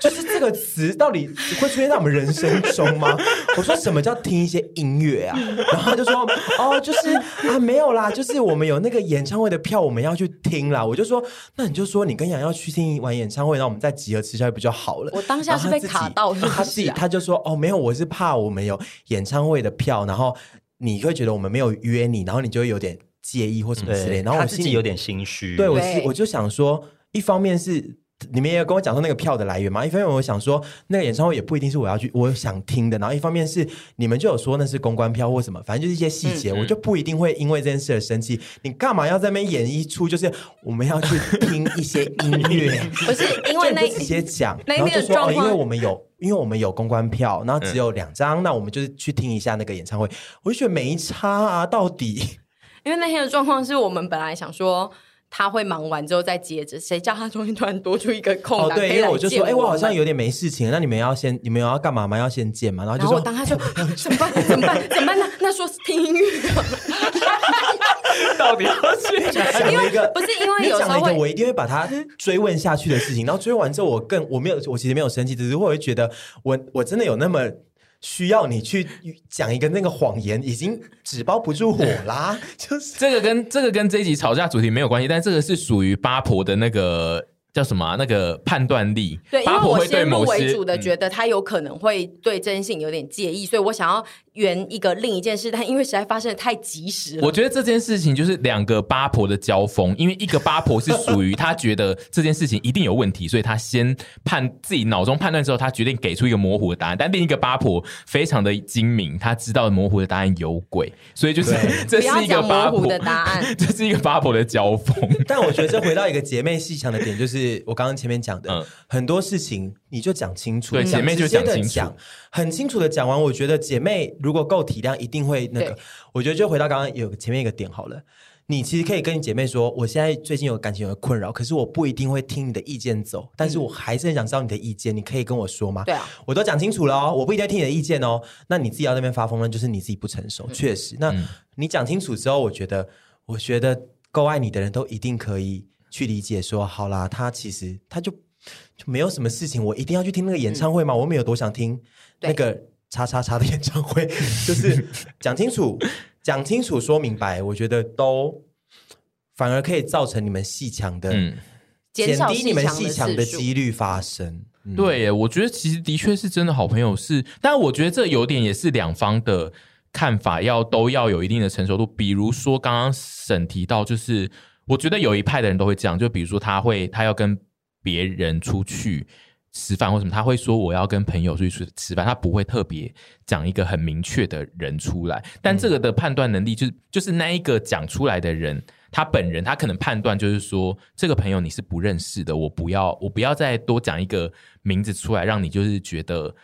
就是这个词到底会出现在我们人生中吗？我说什么叫听一些音乐啊？然后他就说哦，就是啊，没有啦，就是我们有那个演唱会的票，我们要去听啦。我就说，那你就说你跟杨要去听完演唱会，然后我们再集合吃宵夜不就好了？我当下是被卡到是不是啊？他自己他就说哦，没有，我是怕我们有演唱会的票，然后你会觉得我们没有约你，然后你就会有点介意或什么之类。然后我心里有点心虚。对，我是我就想说，一方面是。你们也有跟我讲说那个票的来源嘛？一方面我想说那个演唱会也不一定是我要去，我想听的。然后一方面是你们就有说那是公关票或什么，反正就是一些细节，嗯嗯、我就不一定会因为这件事而生气。你干嘛要在那边演一出？就是我们要去听一些音乐，不是因为那直接讲，然后就说哦，因为我们有，因为我们有公关票，然后只有两张，嗯、那我们就是去听一下那个演唱会。我就觉得没差啊，到底。因为那天的状况是我们本来想说。他会忙完之后再接着，谁叫他中间突然多出一个空档？哦，对，因为我就说，哎，我好像有点没事情，那你们要先，你们要干嘛吗？要先见嘛？然后就说，当他说怎么办？怎么办？怎么办？那那说听音乐，到底要去讲一个？不是因为有时候我一定会把他追问下去的事情，然后追完之后，我更我没有，我其实没有生气，只是我会觉得我我真的有那么。需要你去讲一个那个谎言，已经纸包不住火啦。就 是这个跟这个跟这一集吵架主题没有关系，但这个是属于八婆的那个叫什么、啊、那个判断力。对，因为我先入为主的嗯、觉得他有可能会对这件事情有点介意，所以我想要圆一个另一件事，但因为实在发生的太及时了，我觉得这件事情就是两个八婆的交锋，因为一个八婆是属于他觉得这件事情一定有问题，所以他先判自己脑中判断之后，他决定给出一个模糊的答案。但另一个八婆非常的精明，他知道模糊的答案有鬼，所以就是这是一个八婆的答案，这是一个八婆的交锋。但我觉得这回到一个姐妹鬩墙的点，就是我刚刚前面讲的、嗯、很多事情，你就讲清楚，对姐妹就讲清楚，很清楚的讲完。我觉得姐妹如果够体谅，一定会那个。我觉得就回到刚刚有前面一个点好了，你其实可以跟你姐妹说，我现在最近有感情有困扰，可是我不一定会听你的意见走，但是我还是很想知道你的意见，你可以跟我说吗？对啊，我都讲清楚了哦，我不一定要听你的意见哦。那你自己要那边发疯呢，就是你自己不成熟，确实。那你讲清楚之后，我觉得，我觉得够爱你的人都一定可以去理解说，好啦，他其实他就就没有什么事情，我一定要去听那个演唱会吗？我没有多想听那个。叉叉叉的演唱会，就是讲清楚、讲清楚、说明白，我觉得都反而可以造成你们鬩墙的，嗯，减低你们鬩墙的几率发生。嗯、对，我觉得其实的确是真的好朋友是，但我觉得这有点也是两方的看法要都要有一定的成熟度。比如说刚刚沈提到，就是我觉得有一派的人都会这样，就比如说他会他要跟别人出去。吃饭或什么，他会说我要跟朋友出去吃饭，他不会特别讲一个很明确的人出来。但这个的判断能力，就是就是那一个讲出来的人，他本人他可能判断就是说，这个朋友你是不认识的，我不要我不要再多讲一个名字出来，让你就是觉得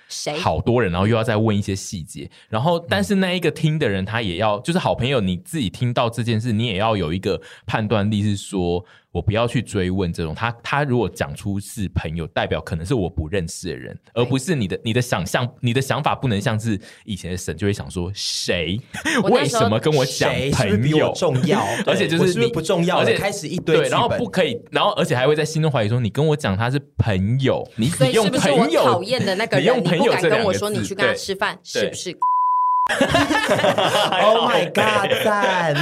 好多人，然后又要再问一些细节。然后，但是那一个听的人，他也要就是好朋友，你自己听到这件事，你也要有一个判断力，是说。我不要去追问这种。他，他如果讲出是朋友，代表可能是我不认识的人，而不是你的你的想象，你的想法不能像是以前的神就会想说谁？为什么跟我讲朋友？重要，而且就是你不重要，而且开始一堆对，然后不可以，然后而且还会在心中怀疑说，你跟我讲他是朋友，你你用朋友讨厌的那个人，你用朋友不敢跟我说你去跟他吃饭，是不是？Oh my god！赞，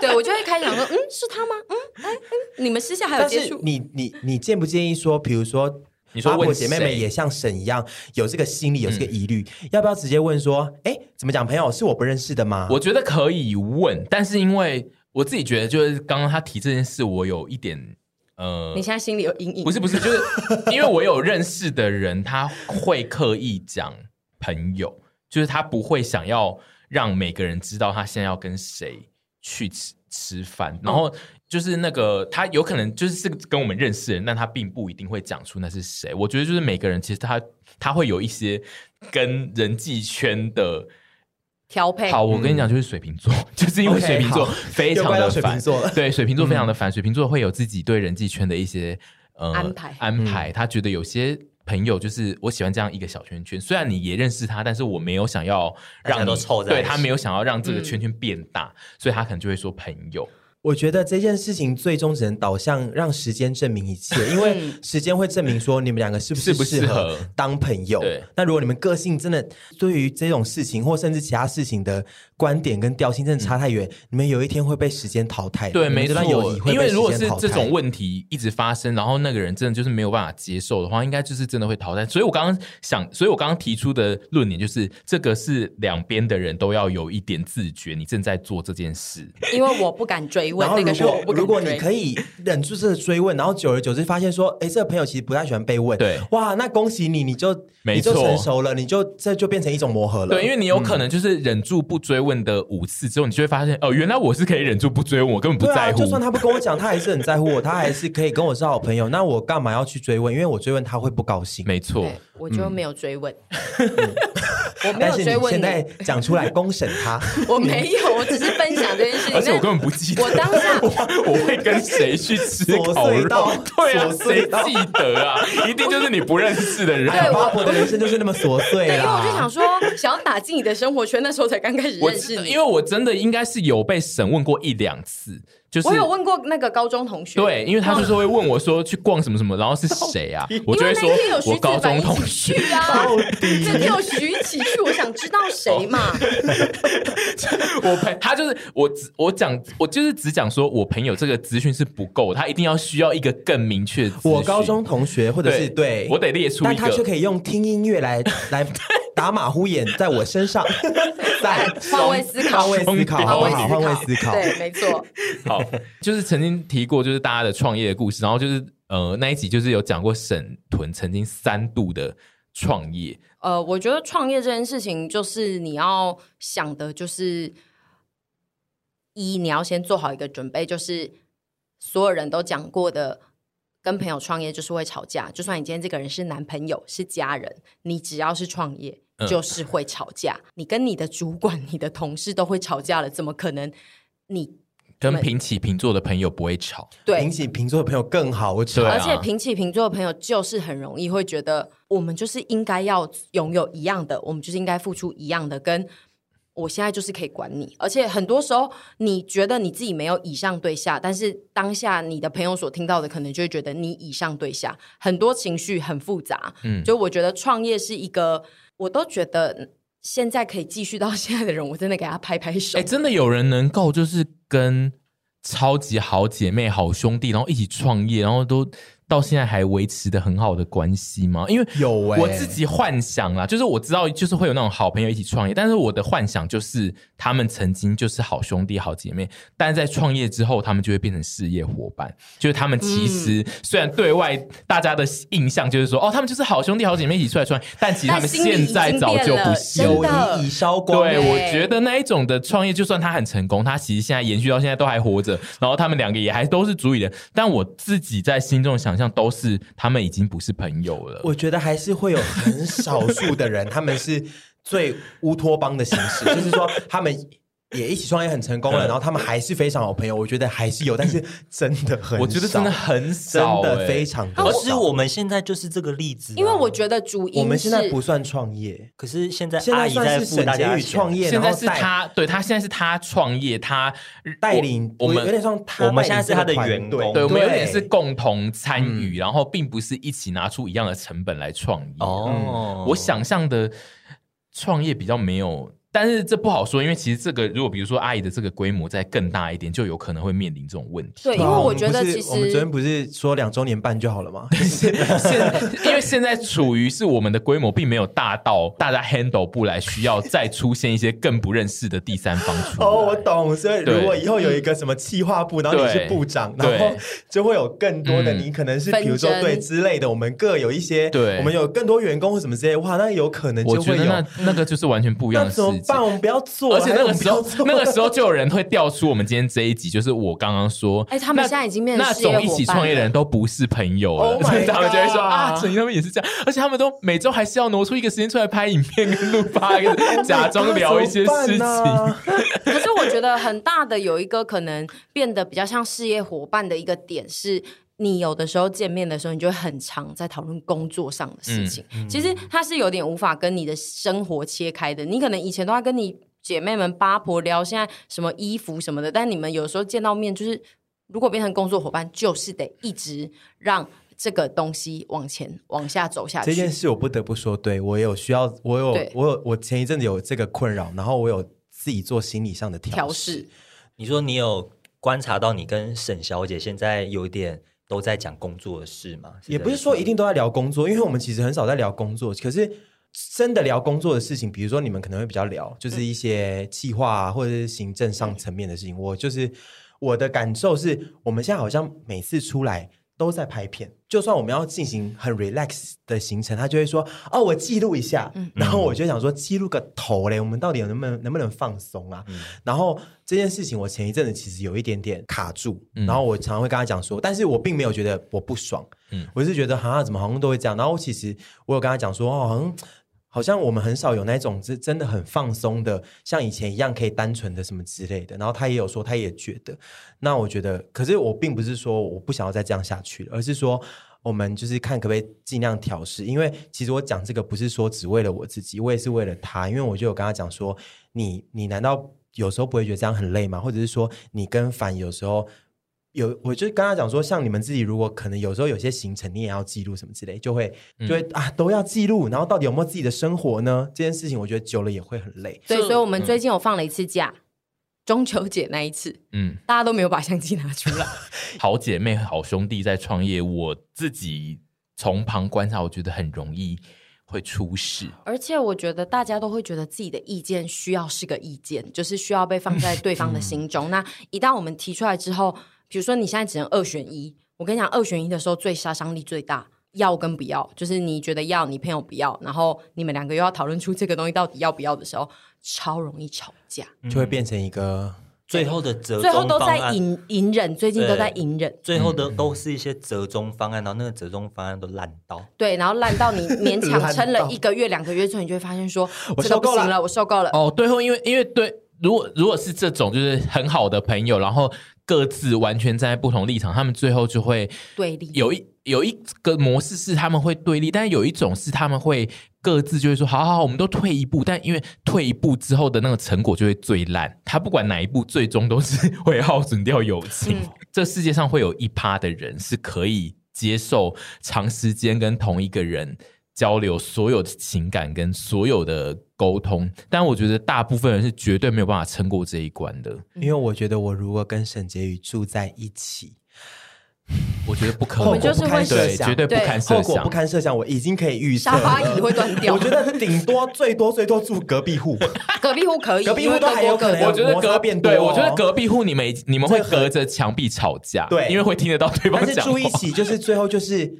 对我就会开始想说，嗯，是他吗？嗯，哎，嗯，你们私下还有接触？你你你建不介意说，比如说，你说我姐妹们也像沈一样有这个心理，有这个疑虑，嗯、要不要直接问说，哎，怎么讲？朋友是我不认识的吗？我觉得可以问，但是因为我自己觉得，就是刚刚他提这件事，我有一点呃，你现在心里有阴影？不是不是，就是因为我有认识的人，他会刻意讲朋友。就是他不会想要让每个人知道他现在要跟谁去吃吃饭，然后就是那个他有可能就是是跟我们认识的人，但他并不一定会讲出那是谁。我觉得就是每个人其实他他会有一些跟人际圈的调配。好，我跟你讲，就是水瓶座，嗯、就是因为水瓶座非常的烦，对水瓶座非常的烦，水瓶座会有自己对人际圈的一些呃安排安排，他觉得有些。朋友就是我喜欢这样一个小圈圈，虽然你也认识他，但是我没有想要让你都凑在，对他没有想要让这个圈圈变大，嗯、所以他可能就会说朋友。我觉得这件事情最终只能导向让时间证明一切，因为时间会证明说你们两个是不是适合当朋友。那如果你们个性真的对于这种事情或甚至其他事情的观点跟调性真的差太远，嗯、你们有一天会被时间淘汰。对，没错。因为如果是这种问题一直发生，然后那个人真的就是没有办法接受的话，应该就是真的会淘汰。所以我刚刚想，所以我刚刚提出的论点就是，这个是两边的人都要有一点自觉，你正在做这件事。因为我不敢追。问，那个时候如果你可以忍住这个追问，然后久而久之发现说，哎，这个朋友其实不太喜欢被问，对，哇，那恭喜你，你就你就成熟了，你就这就变成一种磨合了。对，因为你有可能就是忍住不追问的五次之后，你就会发现，哦，原来我是可以忍住不追问，我根本不在乎。就算他不跟我讲，他还是很在乎我，他还是可以跟我是好朋友。那我干嘛要去追问？因为我追问他会不高兴。没错，我就没有追问。我没有追问。现在讲出来公审他，我没有，我只是分享这件事情。而且我根本不记得。我当下。我会跟谁去吃烤肉？对啊，谁记得啊？一定就是你不认识的人。对，八婆的人生就是那么琐碎。对，因为我就想说，想要打进你的生活圈，那时候才刚开始认识你。因为我真的应该是有被审问过一两次，就是我有问过那个高中同学，对，因为他就是会问我说去逛什么什么，然后是谁啊？我就会说我高中同学啊，今天有徐启去，我想知道谁嘛？我朋他就是我只我讲我就是只讲说我朋友这个资讯是不够，他一定要需要一个更明确。我高中同学或者是对，我得列出，但他却可以用听音乐来来打马虎眼在我身上，在换位思考，换位思考，好不好？换位思考，对，没错。好，就是曾经提过，就是大家的创业的故事，然后就是呃那一集就是有讲过沈屯曾经三度的创业。呃，我觉得创业这件事情，就是你要想的，就是一你要先做好一个准备，就是所有人都讲过的，跟朋友创业就是会吵架。就算你今天这个人是男朋友、是家人，你只要是创业，就是会吵架。嗯、你跟你的主管、你的同事都会吵架了，怎么可能你？跟平起平坐的朋友不会吵，对，平起平坐的朋友更好。而且平起平坐的朋友就是很容易会觉得，我们就是应该要拥有一样的，我们就是应该付出一样的。跟我现在就是可以管你，而且很多时候你觉得你自己没有以上对下，但是当下你的朋友所听到的可能就会觉得你以上对下，很多情绪很复杂。嗯，就我觉得创业是一个，我都觉得。现在可以继续到 现在的人，我真的给他拍拍手。哎，真的有人能够就是跟超级好姐妹、好兄弟，然后一起创业，然后都。到现在还维持的很好的关系吗？因为有我自己幻想啦，就是我知道就是会有那种好朋友一起创业，但是我的幻想就是他们曾经就是好兄弟、好姐妹，但是在创业之后，他们就会变成事业伙伴。就是他们其实虽然对外大家的印象就是说，哦，他们就是好兄弟、好姐妹一起出来创业，但其实他们现在早就不是友谊已烧光。对，我觉得那一种的创业，就算他很成功，他其实现在延续到现在都还活着，然后他们两个也还都是主理人，但我自己在心中想。像都是他们已经不是朋友了。我觉得还是会有很少数的人，他们是最乌托邦的形式，就是说他们。也一起创业很成功了，然后他们还是非常好朋友。我觉得还是有，但是真的很，我觉得真的很少，真的非常少。可是我们现在就是这个例子，因为我觉得主因我们现在不算创业，可是现在现在算是沈婕妤创业，现在是他对他现在是他创业，他带领我们有点像他，我们现在是他的员工，对，我们有点是共同参与，然后并不是一起拿出一样的成本来创业。哦，我想象的创业比较没有。但是这不好说，因为其实这个如果比如说阿姨的这个规模再更大一点，就有可能会面临这种问题。对，因为我觉得其实我们昨天不是说两周年半就好了吗？现因为现在处于是我们的规模并没有大到大家 handle 不来，需要再出现一些更不认识的第三方出。哦，我懂。所以如果以后有一个什么企划部，然后你是部长，然后就会有更多的你可能是比如说对之类的，我们各有一些，对，我们有更多员工或什么之类，哇，那有可能就会有那那个就是完全不一样的事。办，我们不要做。而且那个时候，那个时候就有人会调出我们今天这一集，就是我刚刚说，哎，他们现在已经变成那种一起创业的人都不是朋友了。所以 他们就会说啊，沈怡他们也是这样，而且他们都每周还是要挪出一个时间出来拍影片跟录 发，假装聊一些事情。可是我觉得很大的有一个可能变得比较像事业伙伴的一个点是。你有的时候见面的时候，你就会很常在讨论工作上的事情。嗯嗯、其实他是有点无法跟你的生活切开的。你可能以前都在跟你姐妹们八婆聊现在什么衣服什么的，但你们有时候见到面，就是如果变成工作伙伴，就是得一直让这个东西往前往下走下去。这件事我不得不说，对我有需要，我有我有我前一阵子有这个困扰，然后我有自己做心理上的调试。调试。你说你有观察到你跟沈小姐现在有点。都在讲工作的事嘛？也不是说一定都在聊工作，因为我们其实很少在聊工作。可是真的聊工作的事情，比如说你们可能会比较聊，就是一些计划啊，或者是行政上层面的事情。我就是我的感受是，我们现在好像每次出来。都在拍片，就算我们要进行很 relax 的行程，他就会说：“哦，我记录一下。嗯”然后我就想说：“记录个头嘞！我们到底能不能能不能放松啊？”嗯、然后这件事情，我前一阵子其实有一点点卡住。嗯、然后我常常会跟他讲说，但是我并没有觉得我不爽。嗯，我是觉得好像怎么好像都会这样。然后其实我有跟他讲说：“哦，好像。”好像我们很少有那种是真的很放松的，像以前一样可以单纯的什么之类的。然后他也有说，他也觉得。那我觉得，可是我并不是说我不想要再这样下去了，而是说我们就是看可不可以尽量调试。因为其实我讲这个不是说只为了我自己，我也是为了他。因为我就有跟他讲说，你你难道有时候不会觉得这样很累吗？或者是说你跟凡有时候有，我就跟他讲说，像你们自己如果可能有时候有些行程你也要记录什么之类，就会就会、嗯、啊都要记录，然后到底有没有自己的生活呢？这件事情我觉得久了也会很累。对，所以我们最近有放了一次假。嗯中秋节那一次，嗯，大家都没有把相机拿出来。好姐妹、好兄弟在创业，我自己从旁观察，我觉得很容易会出事。而且我觉得大家都会觉得自己的意见需要是个意见，就是需要被放在对方的心中。嗯、那一旦我们提出来之后，比如说你现在只能二选一，我跟你讲，二选一的时候最杀伤力最大，要跟不要，就是你觉得要，你朋友不要，然后你们两个又要讨论出这个东西到底要不要的时候。超容易吵架，就会变成一个最后的折中最后都在隐隐忍，最近都在隐忍，最后的都是一些折中方案，然后那个折中方案都烂到，对，然后烂到你勉强 撑了一个月、两个月之后，你就会发现说，我受够了，我受够了。哦，最后因为因为对，如果如果是这种就是很好的朋友，然后各自完全站在不同立场，他们最后就会对立，有一有一个模式是他们会对立，但是有一种是他们会。各自就会说好好好，我们都退一步，但因为退一步之后的那个成果就会最烂。他不管哪一步，最终都是会耗损掉友情。嗯、这世界上会有一趴的人是可以接受长时间跟同一个人交流所有的情感跟所有的沟通，但我觉得大部分人是绝对没有办法撑过这一关的。因为我觉得我如果跟沈婕妤住在一起。我觉得不可能，我们就是会对，绝对不堪设想，后果不堪设想，我已经可以预测，沙发椅会断掉。我觉得顶多最多最多住隔壁户，隔壁户可以，隔壁户都还有可能。我觉得隔壁对，我觉得隔壁户你们你们会隔着墙壁吵架，对，因为会听得到对方讲话。但是住一起就是最后就是。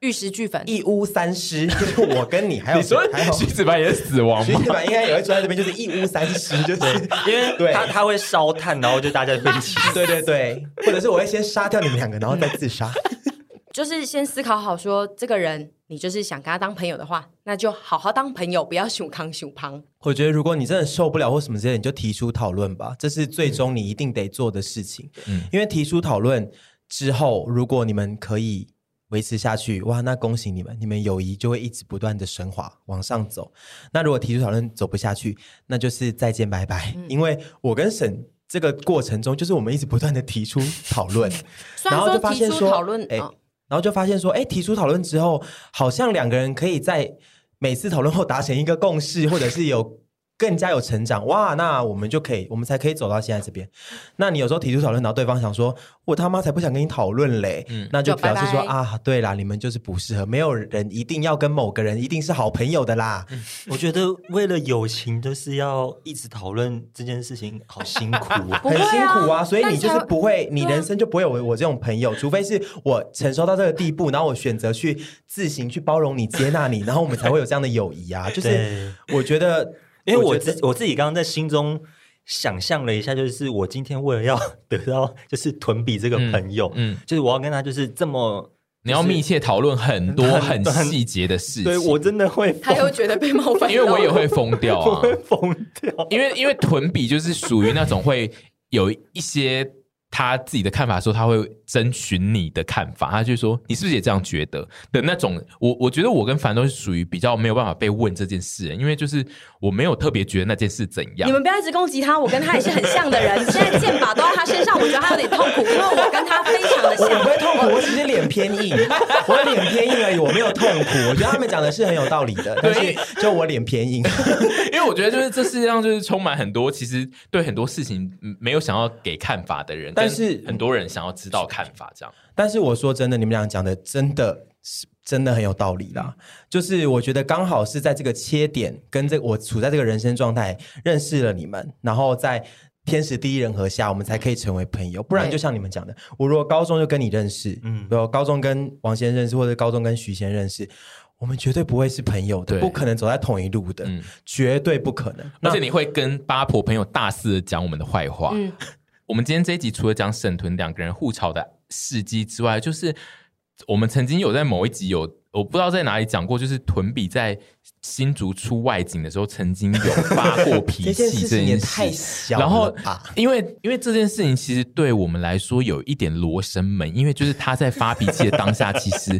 玉石俱焚，一屋三尸，就是我跟你还有你说徐子凡也死亡吗？徐子凡应该也会住在这边，就是一屋三尸，就是因为他他会烧炭，然后就大家被起。对对对，或者是我会先杀掉你们两个，然后再自杀。就是先思考好，说这个人你就是想跟他当朋友的话，那就好好当朋友，不要熊康熊胖。我觉得如果你真的受不了或什么之类，你就提出讨论吧，这是最终你一定得做的事情。嗯，因为提出讨论之后，如果你们可以。维持下去，哇，那恭喜你们，你们友谊就会一直不断的升华往上走。那如果提出讨论走不下去，那就是再见拜拜。嗯、因为我跟沈这个过程中，就是我们一直不断的 提出讨论，然后就发现说，哎，然后就发现说，哎，提出讨论之后，好像两个人可以在每次讨论后达成一个共识，或者是有。更加有成长哇，那我们就可以，我们才可以走到现在这边。那你有时候提出讨论，然后对方想说，我他妈才不想跟你讨论嘞，嗯，那就表示说拜拜啊，对啦，你们就是不适合，没有人一定要跟某个人一定是好朋友的啦。嗯，我觉得为了友情，就是要一直讨论这件事情，好辛苦啊，很辛苦啊。所以你就是不会，你人生就不会有我这种朋友，除非是我承受到这个地步，然后我选择去自行去包容你、接纳你，然后我们才会有这样的友谊啊。就是我觉得。因为我自我自己刚刚在心中想象了一下，就是我今天为了要 得到就是屯比这个朋友，嗯，嗯就是我要跟他就是这么，你要密切讨论很多很细节的事情，对我真的会，他又觉得被冒犯，因为我也会疯掉啊，我会疯掉，因为因为屯比就是属于那种会有一些。他自己的看法的时候，他会征询你的看法。他就说：“你是不是也这样觉得？”的那种，我我觉得我跟凡都是属于比较没有办法被问这件事，因为就是我没有特别觉得那件事怎样。你们不要一直攻击他，我跟他也是很像的人。现在剑法都在他身上，我觉得他有点痛苦，因为我跟他非常的像。我不会痛苦，我只是脸偏硬，我的脸偏硬而已，我没有痛苦。我觉得他们讲的是很有道理的，但是就我脸偏硬，因为我觉得就是这世界上就是充满很多其实对很多事情没有想要给看法的人。但是很多人想要知道看法，这样。但是我说真的，你们俩讲的真的是真的很有道理啦。就是我觉得刚好是在这个切点，跟这我处在这个人生状态，认识了你们，然后在天时地利人和下，我们才可以成为朋友。不然就像你们讲的，我如果高中就跟你认识，嗯，比如高中跟王先认识，或者高中跟徐先认识，我们绝对不会是朋友的，不可能走在同一路的，嗯，绝对不可能。而且你会跟八婆朋友大肆的讲我们的坏话，嗯。我们今天这一集除了讲沈屯两个人互吵的事迹之外，就是我们曾经有在某一集有，我不知道在哪里讲过，就是屯比在新竹出外景的时候，曾经有发过脾气这件事。件事情也太小。然后，因为因为这件事情其实对我们来说有一点罗生门，因为就是他在发脾气的当下，其实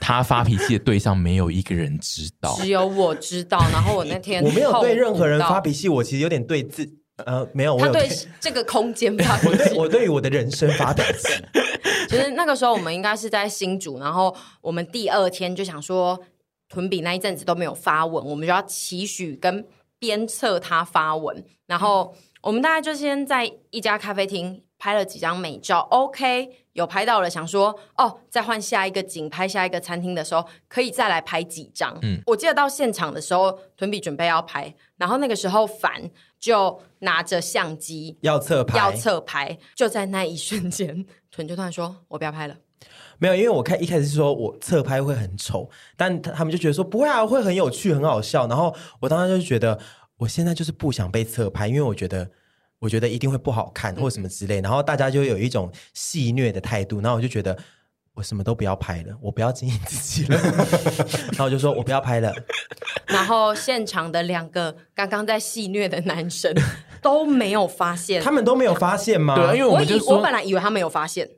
他发脾气的对象没有一个人知道，只有我知道。然后我那天 我没有对任何人发脾气，我其实有点对自。呃，没有，他对这个空间 发。我对我对于我的人生发短信。其实那个时候我们应该是在新竹，然后我们第二天就想说，屯比那一阵子都没有发文，我们就要期许跟鞭策他发文。然后我们大概就先在一家咖啡厅拍了几张美照，OK，有拍到了，想说哦，再换下一个景，拍下一个餐厅的时候可以再来拍几张。嗯，我记得到现场的时候，屯比准备要拍，然后那个时候凡。就拿着相机要侧拍，要侧拍，就在那一瞬间，屯就突然说：“我不要拍了。”没有，因为我看一开始是说我侧拍会很丑，但他们就觉得说不会啊，会很有趣，很好笑。然后我当时就觉得，我现在就是不想被侧拍，因为我觉得我觉得一定会不好看或什么之类。然后大家就有一种戏谑的态度，然后我就觉得。我什么都不要拍了，我不要经营自己了。然后我就说我不要拍了。然后现场的两个刚刚在戏谑的男生都没有发现，他们都没有发现吗？对，因为我们就说，我本来以为他没有发现，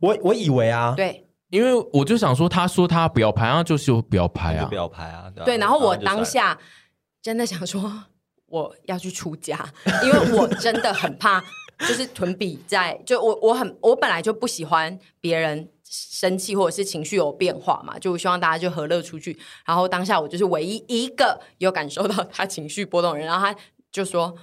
我我以为啊，对，因为我就想说，他说他不要拍，然后就是不要拍啊，不要拍啊，对啊。对，然后我当下真的想说，我要去出家，因为我真的很怕，就是屯比在，就我我很我本来就不喜欢别人。生气或者是情绪有变化嘛，就希望大家就和乐出去。然后当下我就是唯一一个有感受到他情绪波动的人，然后他就说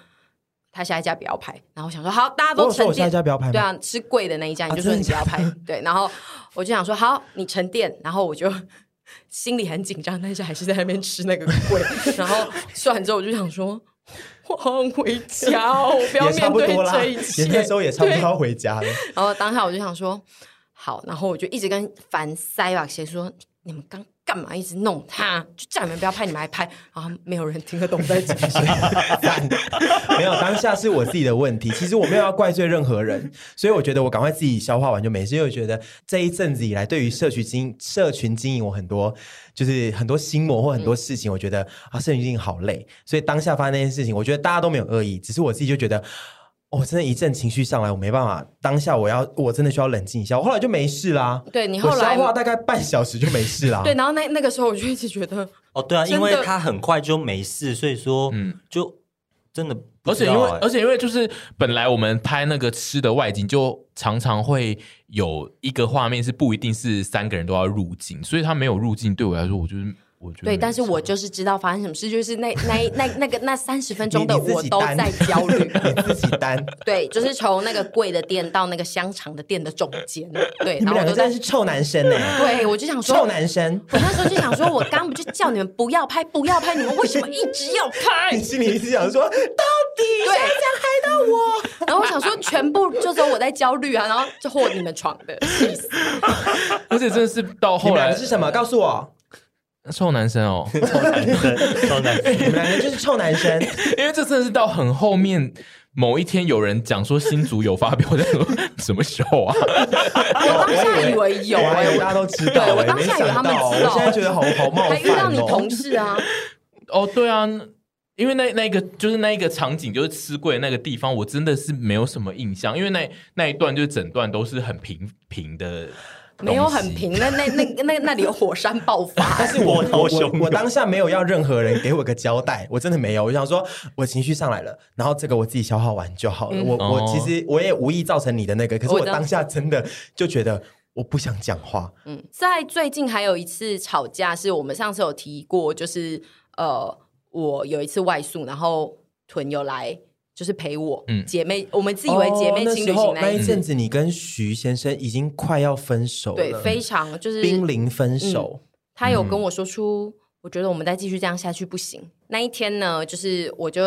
他下一家不要拍。然后我想说好，大家都沉淀。下一家不要拍。对啊，吃贵的那一家，你就说你不要拍。啊、对，然后我就想说好，你沉淀。然后我就心里很紧张，但是还是在那边吃那个贵。然后吃完之后，我就想说，我好想回家，我不要面对这一切。那时候也差不多要回家了。然后当下我就想说。好，然后我就一直跟凡塞瓦谁说：“你们刚干嘛？一直弄他，就叫你们不要拍，你们还拍。”然后没有人听得懂在讲 什么。没有，当下是我自己的问题。其实我没有要怪罪任何人，所以我觉得我赶快自己消化完就没事。因为我觉得这一阵子以来，对于社群经社群经营，我很多就是很多心魔或很多事情，我觉得啊，社群经营好累。所以当下发生那件事情，我觉得大家都没有恶意，只是我自己就觉得。我、哦、真的，一阵情绪上来，我没办法。当下我要，我真的需要冷静一下。我后来就没事啦。对，你后来消化大概半小时就没事啦。对，然后那那个时候我就一直觉得，哦，对啊，因为他很快就没事，所以说，嗯，就真的、欸。而且因为，而且因为就是本来我们拍那个吃的外景，就常常会有一个画面是不一定是三个人都要入镜，所以他没有入镜，对我来说，我就是。对，但是我就是知道发生什么事，就是那那那那个那三十分钟的我都在 焦虑。你自己担。对，就是从那个贵的店到那个香肠的店的中间。对，你们两个真的是臭男生呢。对，我就想说，臭男生。我那时候就想说，我刚不就叫你们不要拍，不要拍，你们为什么一直要拍？你心里一直想说，到底谁想害到我？然后我想说，全部就只有我在焦虑啊，然后就祸你们闯的，气死。而且真的是到后来是什么？告诉我。臭男生哦，臭男生，臭男生，你们两个就是臭男生。因为这真的是到很后面某一天，有人讲说新竹有发表在说什么时候啊？我当下以为有，大家都知道，我当下以为他们知道。我现在觉得好好冒犯哦。还遇到你同事啊？哦，对啊，因为那那个就是那一个场景，就是吃贵那个地方，我真的是没有什么印象，因为那那一段就是整段都是很平平的。没有很平，那那那那那里有火山爆发。但是我我我 我当下没有要任何人给我个交代，我真的没有。我想说，我情绪上来了，然后这个我自己消化完就好了。嗯、我我其实我也无意造成你的那个，可是我当下真的就觉得我不想讲话。嗯，在最近还有一次吵架，是我们上次有提过，就是呃，我有一次外宿，然后屯有来。就是陪我，嗯，姐妹，我们自以为姐妹情侣型那一阵子，你跟徐先生已经快要分手了，对，非常就是濒临分手，嗯。他有跟我说出，嗯，我觉得我们再继续这样下去不行。那一天呢，就是我就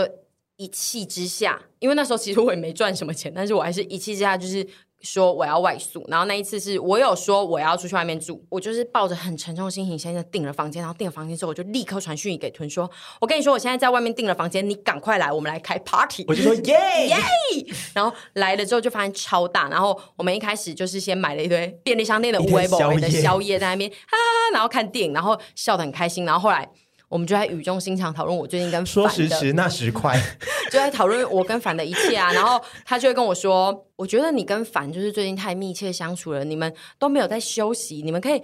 一气之下，因为那时候其实我也没赚什么钱，但是我还是一气之下就是。说我要外宿，然后那一次是我有说我要出去外面住，我就是抱着很沉重的心情，现在订了房间，然后订了房间之后，我就立刻传讯息给屯说，我跟你说，我现在在外面订了房间，你赶快来，我们来开 party。我就说耶耶，然后来了之后就发现超大，然后我们一开始就是先买了一堆便利商店的五味宝的宵夜在那边啊，然后看电影，然后笑得很开心，然后后来。我们就在语重心长讨论我最近跟凡的，说时迟 那时快，就在讨论我跟凡的一切啊。然后他就会跟我说：“我觉得你跟凡就是最近太密切相处了，你们都没有在休息，你们可以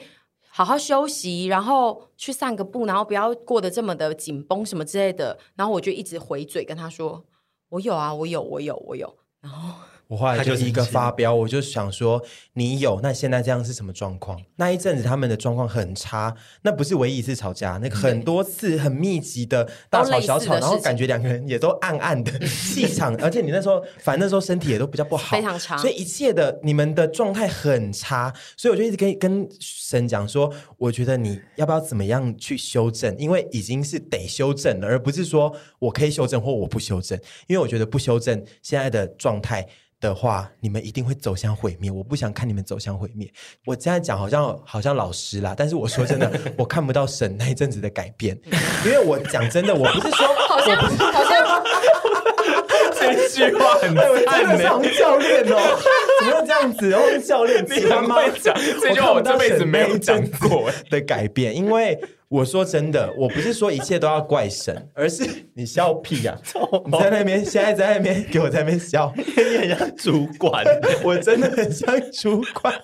好好休息，然后去散个步，然后不要过得这么的紧绷什么之类的。”然后我就一直回嘴跟他说：“我有啊，我有，我有，我有。然后我后来就一个发飙，我就想说，你有，那现在这样是什么状况？那一阵子他们的状况很差，那不是唯一一次吵架，那个很多次很密集的大吵小吵，然后感觉两个人也都暗暗的 气场，而且你那时候反正那时候身体也都比较不好，非常差，所以一切的你们的状态很差，所以我就一直跟跟神讲说，我觉得你要不要怎么样去修正？因为已经是得修正了，而不是说我可以修正或我不修正，因为我觉得不修正现在的状态。的话，你们一定会走向毁灭。我不想看你们走向毁灭。我现在讲好像好像老师啦，但是我说真的，我看不到神那一阵子的改变，因为我讲真的，我不是说 好像我不是好像 这句话很赞呢。王教练哦，怎么会这样子？然后教练，你他妈讲这句话，我这辈子没有讲过的改变，因为。我说真的，我不是说一切都要怪神，而是你笑屁呀、啊！你在那边，现在在那边给我在那边笑，你很像主管，我真的很像主管，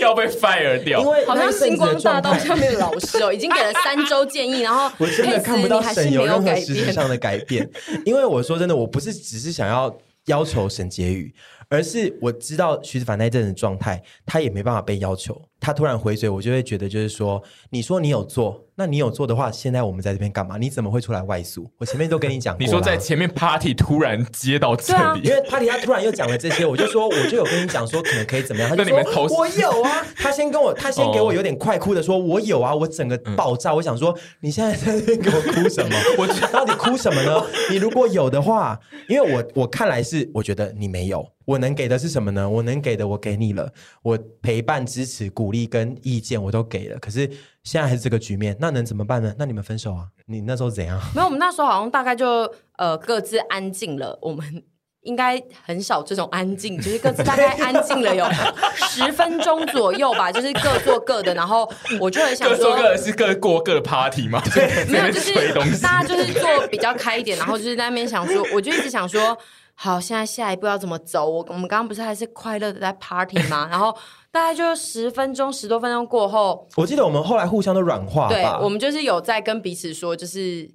要被 fire 掉。因为好像星光大道下面的老师哦，已经给了三周建议，然后我真的看不到神有任何实质上的改变。因为我说真的，我不是只是想要要求神结语，而是我知道徐子凡那阵的状态，他也没办法被要求。他突然回嘴，我就会觉得就是说，你说你有做，那你有做的话，现在我们在这边干嘛？你怎么会出来外宿？我前面都跟你讲过，你说在前面 party 突然接到这里，啊、因为 party 他突然又讲了这些，我就说我就有跟你讲说可能可以怎么样，他就说 我有啊，他先跟我他先给我有点快哭的说，我有啊，我整个爆炸，嗯、我想说你现在在这边给我哭什么？我 到底哭什么呢？你如果有的话，因为我我看来是我觉得你没有。我能给的是什么呢？我能给的我给你了，我陪伴、支持、鼓励跟意见我都给了。可是现在还是这个局面，那能怎么办呢？那你们分手啊？你那时候怎样？没有，我们那时候好像大概就呃各自安静了。我们应该很少这种安静，就是各自大概安静了有 十分钟左右吧，就是各做各的。然后我就很想说，各做各的是各过各的 party 吗？对，没有，就是大家就是做比较开一点，然后就是在那边想说，我就一直想说。好，现在下一步要怎么走？我我们刚刚不是还是快乐的在 party 吗？然后大概就十分钟、十多分钟过后，我记得我们后来互相都软化，对，我们就是有在跟彼此说，就是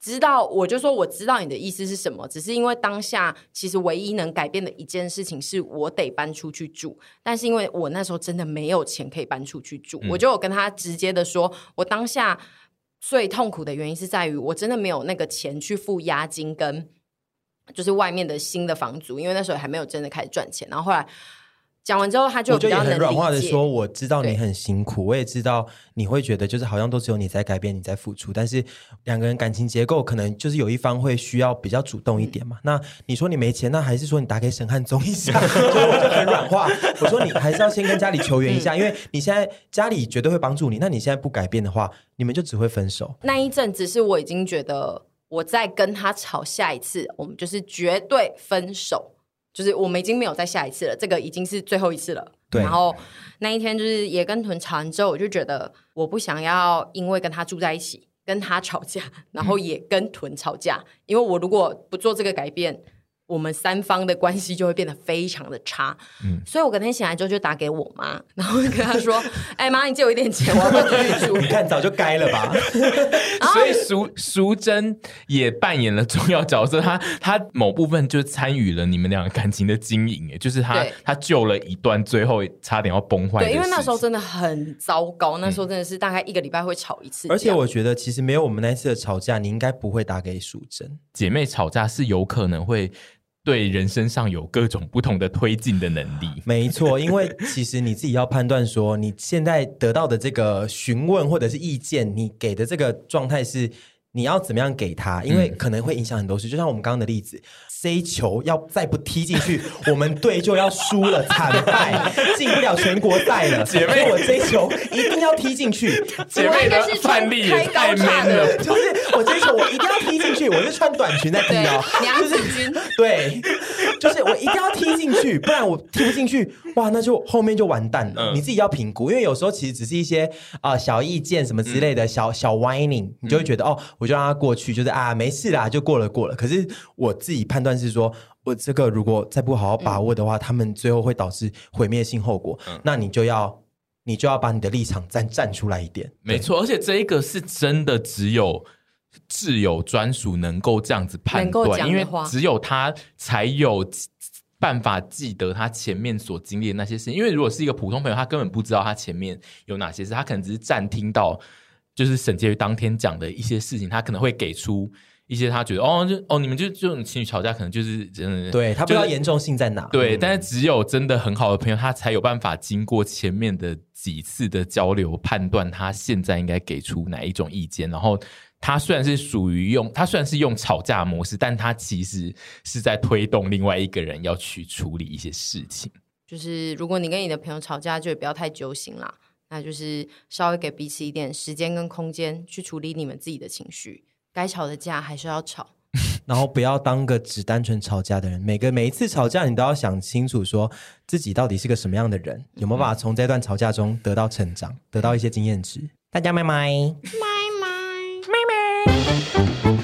知道，我就说我知道你的意思是什么，只是因为当下其实唯一能改变的一件事情是我得搬出去住，但是因为我那时候真的没有钱可以搬出去住，嗯、我就有跟他直接的说，我当下最痛苦的原因是在于我真的没有那个钱去付押金跟。就是外面的新的房租，因为那时候还没有真的开始赚钱。然后后来讲完之后，他就比较能软化的说：“我知道你很辛苦，我也知道你会觉得就是好像都只有你在改变，你在付出。但是两个人感情结构可能就是有一方会需要比较主动一点嘛。嗯、那你说你没钱，那还是说你打给沈汉宗一下？所以我就很软化，我说你还是要先跟家里求援一下，嗯、因为你现在家里绝对会帮助你。那你现在不改变的话，你们就只会分手。那一阵子是我已经觉得。我再跟他吵下一次，我们就是绝对分手，就是我们已经没有再下一次了，这个已经是最后一次了。对。然后那一天就是也跟屯吵完之后，我就觉得我不想要因为跟他住在一起，跟他吵架，然后也跟屯吵架，嗯、因为我如果不做这个改变。我们三方的关系就会变得非常的差，嗯，所以我隔天醒来之后就打给我妈，然后跟她说：“ 哎妈，你借我一点钱，我要搬出去住。”你看早就该了吧？所以淑淑珍也扮演了重要角色，她她某部分就参与了你们俩感情的经营，哎，就是她她救了一段最后差点要崩坏。对，因为那时候真的很糟糕，那时候真的是大概一个礼拜会吵一次。而且我觉得其实没有我们那次的吵架，你应该不会打给淑珍。姐妹吵架是有可能会。对人身上有各种不同的推进的能力，没错，因为其实你自己要判断说，你现在得到的这个询问或者是意见，你给的这个状态是你要怎么样给他，因为可能会影响很多事。就像我们刚刚的例子。，C 球要再不踢进去，我们队就要输了，惨败，进不了全国赛了。姐妹，我这球一定要踢进去。姐妹的范例也太 man 了，就是我这球我一定要踢进去，我是穿短裙在踢哦，娘子军。对，就是我一定要踢进去，不然我踢不进去，哇，那就后面就完蛋了。你自己要评估，因为有时候其实只是一些啊小意见什么之类的小小 whining，你就会觉得哦，我就让他过去，就是啊没事啦，就过了过了。可是我自己判断。是说，我这个如果再不好好把握的话，嗯、他们最后会导致毁灭性后果。嗯、那你就要，你就要把你的立场站站出来一点。没错，而且这一个是真的只有挚友专属，能够这样子判断，因为只有他才有办法记得他前面所经历的那些事情。因为如果是一个普通朋友，他根本不知道他前面有哪些事，他可能只是暂听到就是沈婕妤当天讲的一些事情，他可能会给出。一些他觉得哦，就哦，你们就这种情侣吵架，可能就是真的，对他不知道严重性在哪。对，嗯、但是只有真的很好的朋友，他才有办法经过前面的几次的交流，判断他现在应该给出哪一种意见。然后他虽然是属于用，他虽然是用吵架模式，但他其实是在推动另外一个人要去处理一些事情。就是如果你跟你的朋友吵架，就也不要太揪心啦，那就是稍微给彼此一点时间跟空间去处理你们自己的情绪。该吵的架还是要吵，然后不要当个只单纯吵架的人。每个每一次吵架，你都要想清楚，说自己到底是个什么样的人，有没有办法从这段吵架中得到成长，得到一些经验值。大家拜拜，拜拜，拜拜。